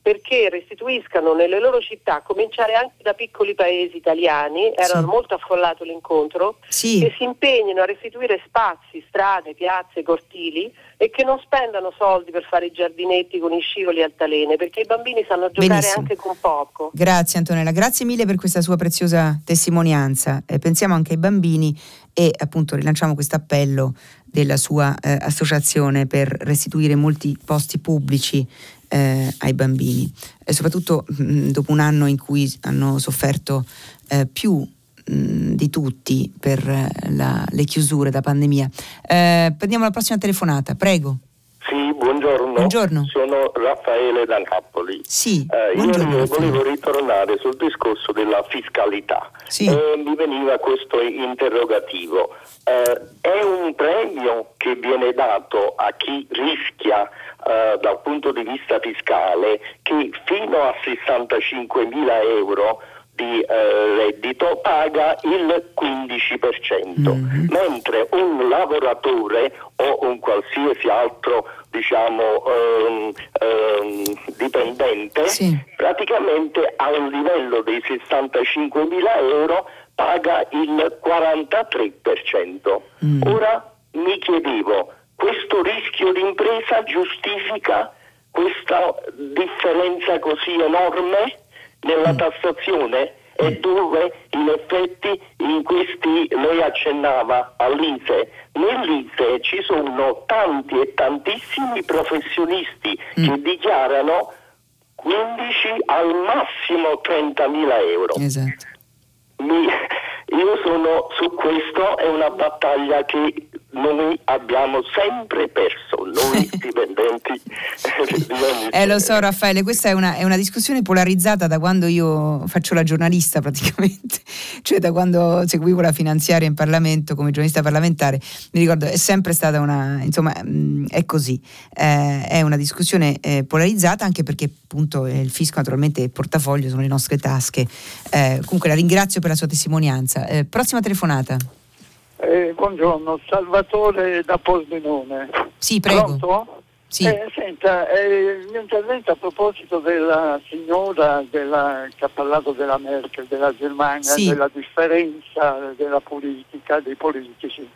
perché restituiscano nelle loro città, a cominciare anche da piccoli paesi italiani, era sì. molto affollato l'incontro, sì. che si impegnino a restituire spazi, strade, piazze, cortili e che non spendano soldi per fare i giardinetti con i scivoli e altalene, perché i bambini sanno giocare Benissimo. anche con poco. Grazie Antonella, grazie mille per questa sua preziosa testimonianza. Eh, pensiamo anche ai bambini e appunto rilanciamo questo appello della sua eh, associazione per restituire molti posti pubblici eh, ai bambini e soprattutto mh, mm, dopo un anno in cui hanno sofferto eh, più mh, mm, di tutti per eh, la, le chiusure da pandemia. Eh, prendiamo la prossima telefonata, prego. Sì, buongiorno. buongiorno. Sono Raffaele da Napoli. Sì, eh, buongiorno, io volevo ritornare sul discorso della fiscalità. Sì. Eh, mi veniva questo interrogativo. Eh, è un premio che viene dato a chi rischia eh, dal punto di vista fiscale che fino a 65 mila euro di eh, reddito paga il 15%, mm-hmm. mentre un lavoratore o un qualsiasi altro diciamo, ehm, ehm, dipendente sì. praticamente a un livello dei 65 mila euro paga il 43%. Mm. Ora mi chiedevo, questo rischio di impresa giustifica questa differenza così enorme? Nella mm. tassazione e dove in effetti in questi lei accennava all'ISE, nell'ISE ci sono tanti e tantissimi professionisti mm. che dichiarano 15 al massimo 30 mila euro. Esatto. Mi, io sono su questo, è una battaglia che noi abbiamo sempre perso, noi [laughs] dipendenti Eh lo so Raffaele, questa è una, è una, discussione polarizzata da quando io faccio la giornalista praticamente, [laughs] cioè da quando seguivo la finanziaria in Parlamento come giornalista parlamentare, mi ricordo è sempre stata una, insomma mm, è così, eh, è una discussione eh, polarizzata anche perché appunto il fisco naturalmente il portafoglio sono le nostre tasche, eh, comunque la ringrazio per la sua testimonianza. Eh, prossima telefonata. Eh, buongiorno, Salvatore da Pordenone. Sì, prego. Pronto? Sì. Eh, senta, eh, il mio intervento a proposito della signora della, che ha parlato della Merkel, della Germania, sì. della differenza della politica, dei politici.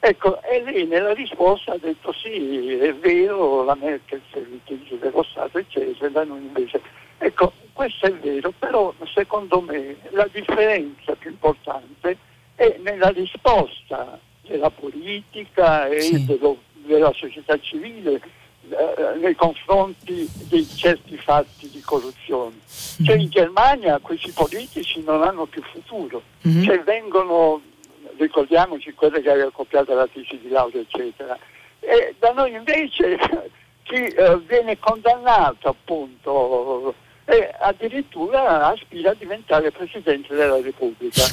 Ecco, e lei nella risposta ha detto sì, è vero, la Merkel si è l'utilizzo dello Stato, eccetera, da noi invece. Ecco, questo è vero, però secondo me la differenza più importante è e nella risposta della politica e sì. dello, della società civile eh, nei confronti di certi fatti di corruzione. Mm-hmm. Cioè in Germania questi politici non hanno più futuro, mm-hmm. cioè vengono, ricordiamoci quelle che aveva copiato la tesi di laurea eccetera, e da noi invece [laughs] chi eh, viene condannato appunto e addirittura aspira a diventare Presidente della Repubblica. [laughs]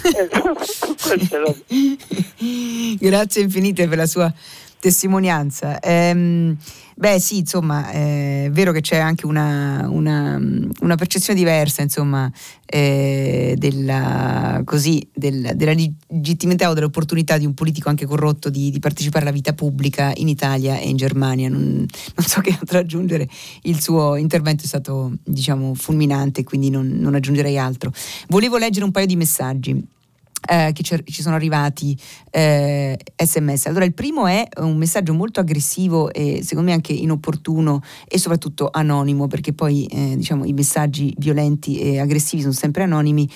[laughs] Grazie infinite per la sua testimonianza. Ehm, beh sì, insomma, è vero che c'è anche una, una, una percezione diversa, insomma, eh, della, così, del, della, legittimità o dell'opportunità di un politico anche corrotto di, di, partecipare alla vita pubblica in Italia e in Germania. Non, non, so che altro aggiungere, il suo intervento è stato, diciamo, fulminante, quindi non, non aggiungerei altro. Volevo leggere un paio di messaggi. Eh, che ci sono arrivati eh, sms. Allora il primo è un messaggio molto aggressivo e secondo me anche inopportuno e soprattutto anonimo perché poi eh, diciamo i messaggi violenti e aggressivi sono sempre anonimi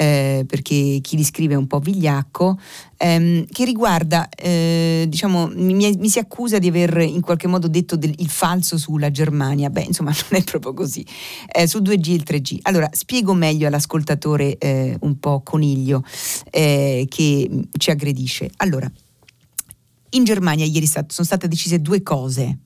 eh, perché chi li scrive è un po' vigliacco, ehm, che riguarda, eh, diciamo, mi, mi, si accusa di aver in qualche modo detto del, il falso sulla Germania. Beh, insomma, [laughs] non è proprio così. Eh, sul 2G e il 3G. Allora, spiego meglio all'ascoltatore eh, un po' coniglio eh, che ci aggredisce. Allora, in Germania ieri sono state decise due cose.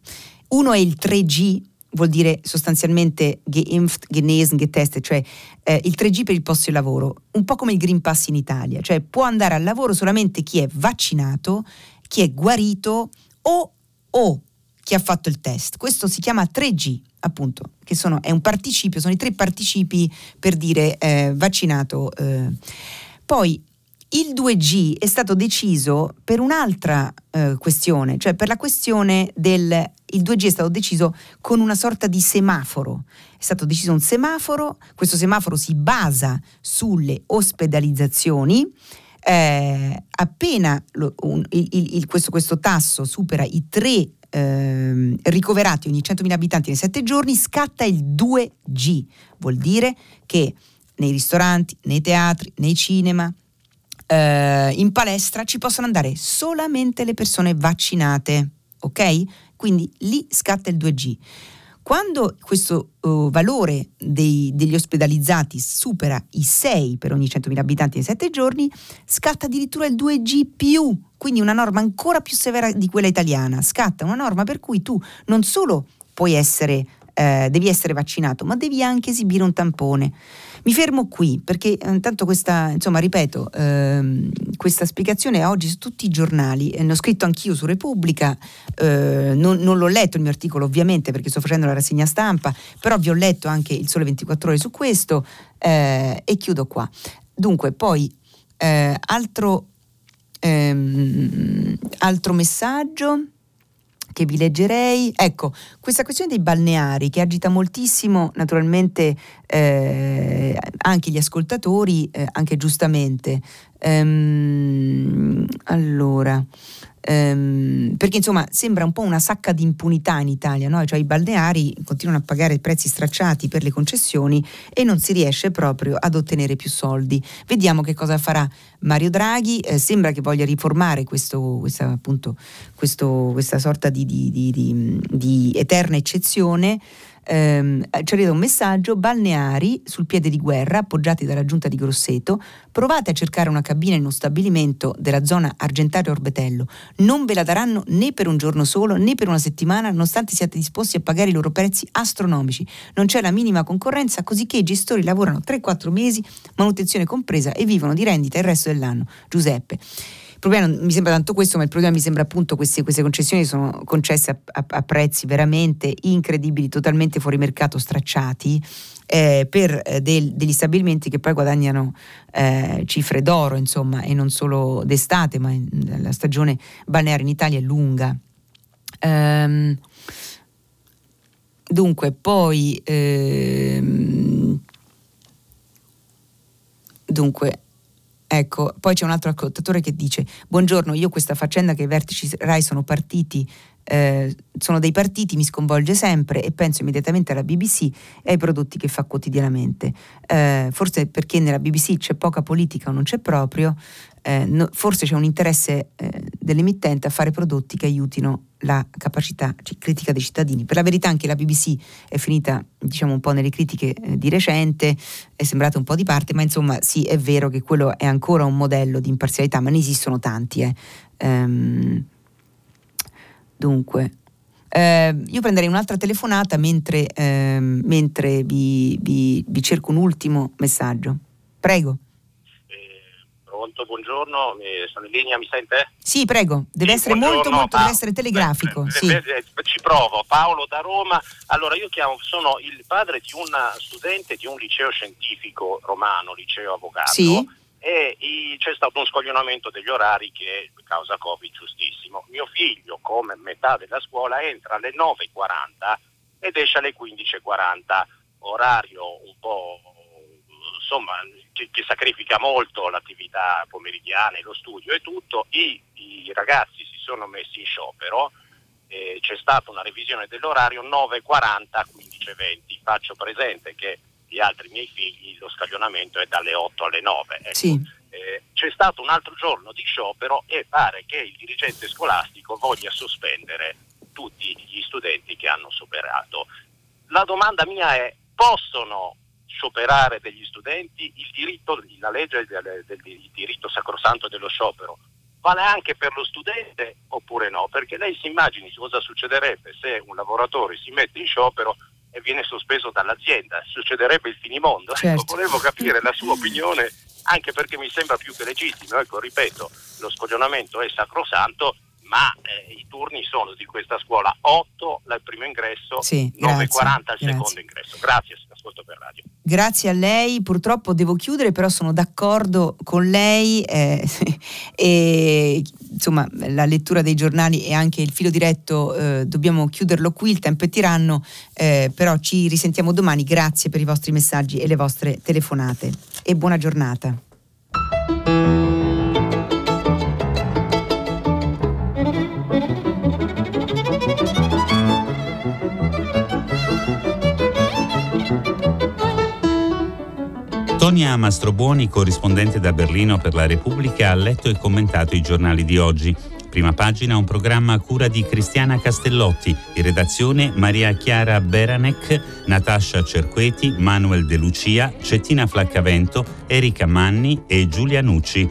Uno è il 3G vuol dire sostanzialmente geimpft, genesen, getestet, cioè eh, il 3G per il posto di lavoro, un po' come il Green Pass in Italia, cioè può andare al lavoro solamente chi è vaccinato, chi è guarito o, o chi ha fatto il test. Questo si chiama 3G, appunto, che sono, è un participio, sono i tre participi per dire eh, vaccinato. Eh. Poi il 2G è stato deciso per un'altra eh, questione, cioè per la questione del... Il 2G è stato deciso con una sorta di semaforo. È stato deciso un semaforo, questo semaforo si basa sulle ospedalizzazioni. Eh, appena lo, un, il, il, questo, questo, tasso supera i 3 eh, ricoverati ogni 100.000 abitanti nei 7 giorni, scatta il 2G. Vuol dire che nei ristoranti, nei teatri, nei cinema, eh, in palestra ci possono andare solamente le persone vaccinate, ok? Quindi lì scatta il 2G. Quando questo uh, valore dei, degli ospedalizzati supera i 6 per ogni 100.000 abitanti in 7 giorni, scatta addirittura il 2G, quindi una norma ancora più severa di quella italiana. Scatta una norma per cui tu non solo puoi essere, eh, devi essere vaccinato, ma devi anche esibire un tampone. Mi fermo qui perché eh, intanto questa, insomma, ripeto, ehm, questa spiegazione oggi su tutti i giornali, eh, ne ho scritto anch'io su Repubblica, eh, non, non, l'ho letto il mio articolo ovviamente perché sto facendo la rassegna stampa, però vi ho letto anche il Sole 24 ore su questo eh, e chiudo qua. Dunque, poi eh, altro, ehm, altro messaggio che vi leggerei. Ecco, questa questione dei balneari che agita moltissimo naturalmente eh, anche gli ascoltatori, eh, anche giustamente. Ehm, allora, ehm, perché insomma sembra un po' una sacca di impunità in Italia, no? cioè i balneari continuano a pagare prezzi stracciati per le concessioni e non si riesce proprio ad ottenere più soldi. Vediamo che cosa farà Mario Draghi, eh, sembra che voglia riformare questo, questa, appunto, questo, questa sorta di, di, di, di eterna eccezione ehm, ci arriva un messaggio, balneari sul piede di guerra appoggiati dalla giunta di Grosseto, provate a cercare una cabina in uno stabilimento della zona Argentario Orbetello, non ve la daranno né per un giorno solo né per una settimana nonostante siate disposti a pagare i loro prezzi astronomici, non c'è la minima concorrenza così i gestori lavorano 3-4 mesi, manutenzione compresa e vivono di rendita il resto dell'anno. Giuseppe problema non mi sembra tanto questo, ma il problema mi sembra appunto queste, queste concessioni sono concesse a, a, a, prezzi veramente incredibili, totalmente fuori mercato, stracciati. Eh, per eh, del, degli stabilimenti che poi guadagnano eh, cifre d'oro, insomma, e non solo d'estate, ma in, la stagione balneare in Italia è lunga. Ehm, dunque, poi ehm, dunque Ecco, poi c'è un altro ascoltatore che dice: Buongiorno, io questa faccenda che i vertici RAI sono partiti, eh, sono dei partiti, mi sconvolge sempre e penso immediatamente alla BBC e ai prodotti che fa quotidianamente. Eh, forse perché nella BBC c'è poca politica o non c'è proprio, eh, no, forse c'è un interesse eh, dell'emittente a fare prodotti che aiutino la capacità critica dei cittadini. Per la verità anche la BBC è finita diciamo un po' nelle critiche eh, di recente, è sembrata un po' di parte, ma insomma sì è vero che quello è ancora un modello di imparzialità, ma ne esistono tanti. Eh. Um, dunque, eh, io prenderei un'altra telefonata mentre, ehm, mentre vi, vi, vi cerco un ultimo messaggio. Prego. Pronto, buongiorno, sono in linea, mi sente? Sì, prego, deve sì, essere molto, molto, deve essere telegrafico. Beh, sì. beh, ci provo, Paolo da Roma. Allora, io chiamo, sono il padre di una studente di un liceo scientifico romano, liceo avvocato. Sì. E c'è stato un scoglionamento degli orari che causa Covid giustissimo. Mio figlio, come metà della scuola, entra alle 9.40 ed esce alle 15.40, orario un po' insomma, che, che, sacrifica molto l'attività pomeridiana e lo studio e tutto, I, i ragazzi si sono messi in sciopero, eh, c'è stata una revisione dell'orario 9.40 a 15.20. Faccio presente che gli altri miei figli lo scaglionamento è dalle 8 alle 9. Ecco. Sì. Eh, c'è stato un altro giorno di sciopero e pare che il dirigente scolastico voglia sospendere tutti gli studenti che hanno superato. La domanda mia è, possono scioperare degli studenti il diritto, la legge del, del, del diritto sacrosanto dello sciopero vale anche per lo studente oppure no? Perché lei si immagini cosa succederebbe se un lavoratore si mette in sciopero e viene sospeso dall'azienda, succederebbe il finimondo. Ecco, certo. Ecco, volevo capire la sua opinione anche perché mi sembra più che legittimo. Ecco, ripeto, lo scogionamento è sacrosanto, ma eh, i turni sono di questa scuola 8 al primo ingresso, sì, 9.40 al grazie. secondo ingresso. Grazie, ascolto per radio. Grazie a lei, purtroppo devo chiudere, però sono d'accordo con lei eh, [laughs] e insomma la lettura dei giornali e anche il filo diretto eh, dobbiamo chiuderlo qui, il tempo è tiranno, eh, però ci risentiamo domani, grazie per i vostri messaggi e le vostre telefonate e buona giornata. Tonia Mastrobuoni, corrispondente da Berlino per la Repubblica, ha letto e commentato i giornali di oggi. Prima pagina un programma a cura di Cristiana Castellotti, in redazione Maria Chiara Beranec, Natascia Cerqueti, Manuel De Lucia, Cettina Flaccavento, Erika Manni e Giulia Nucci.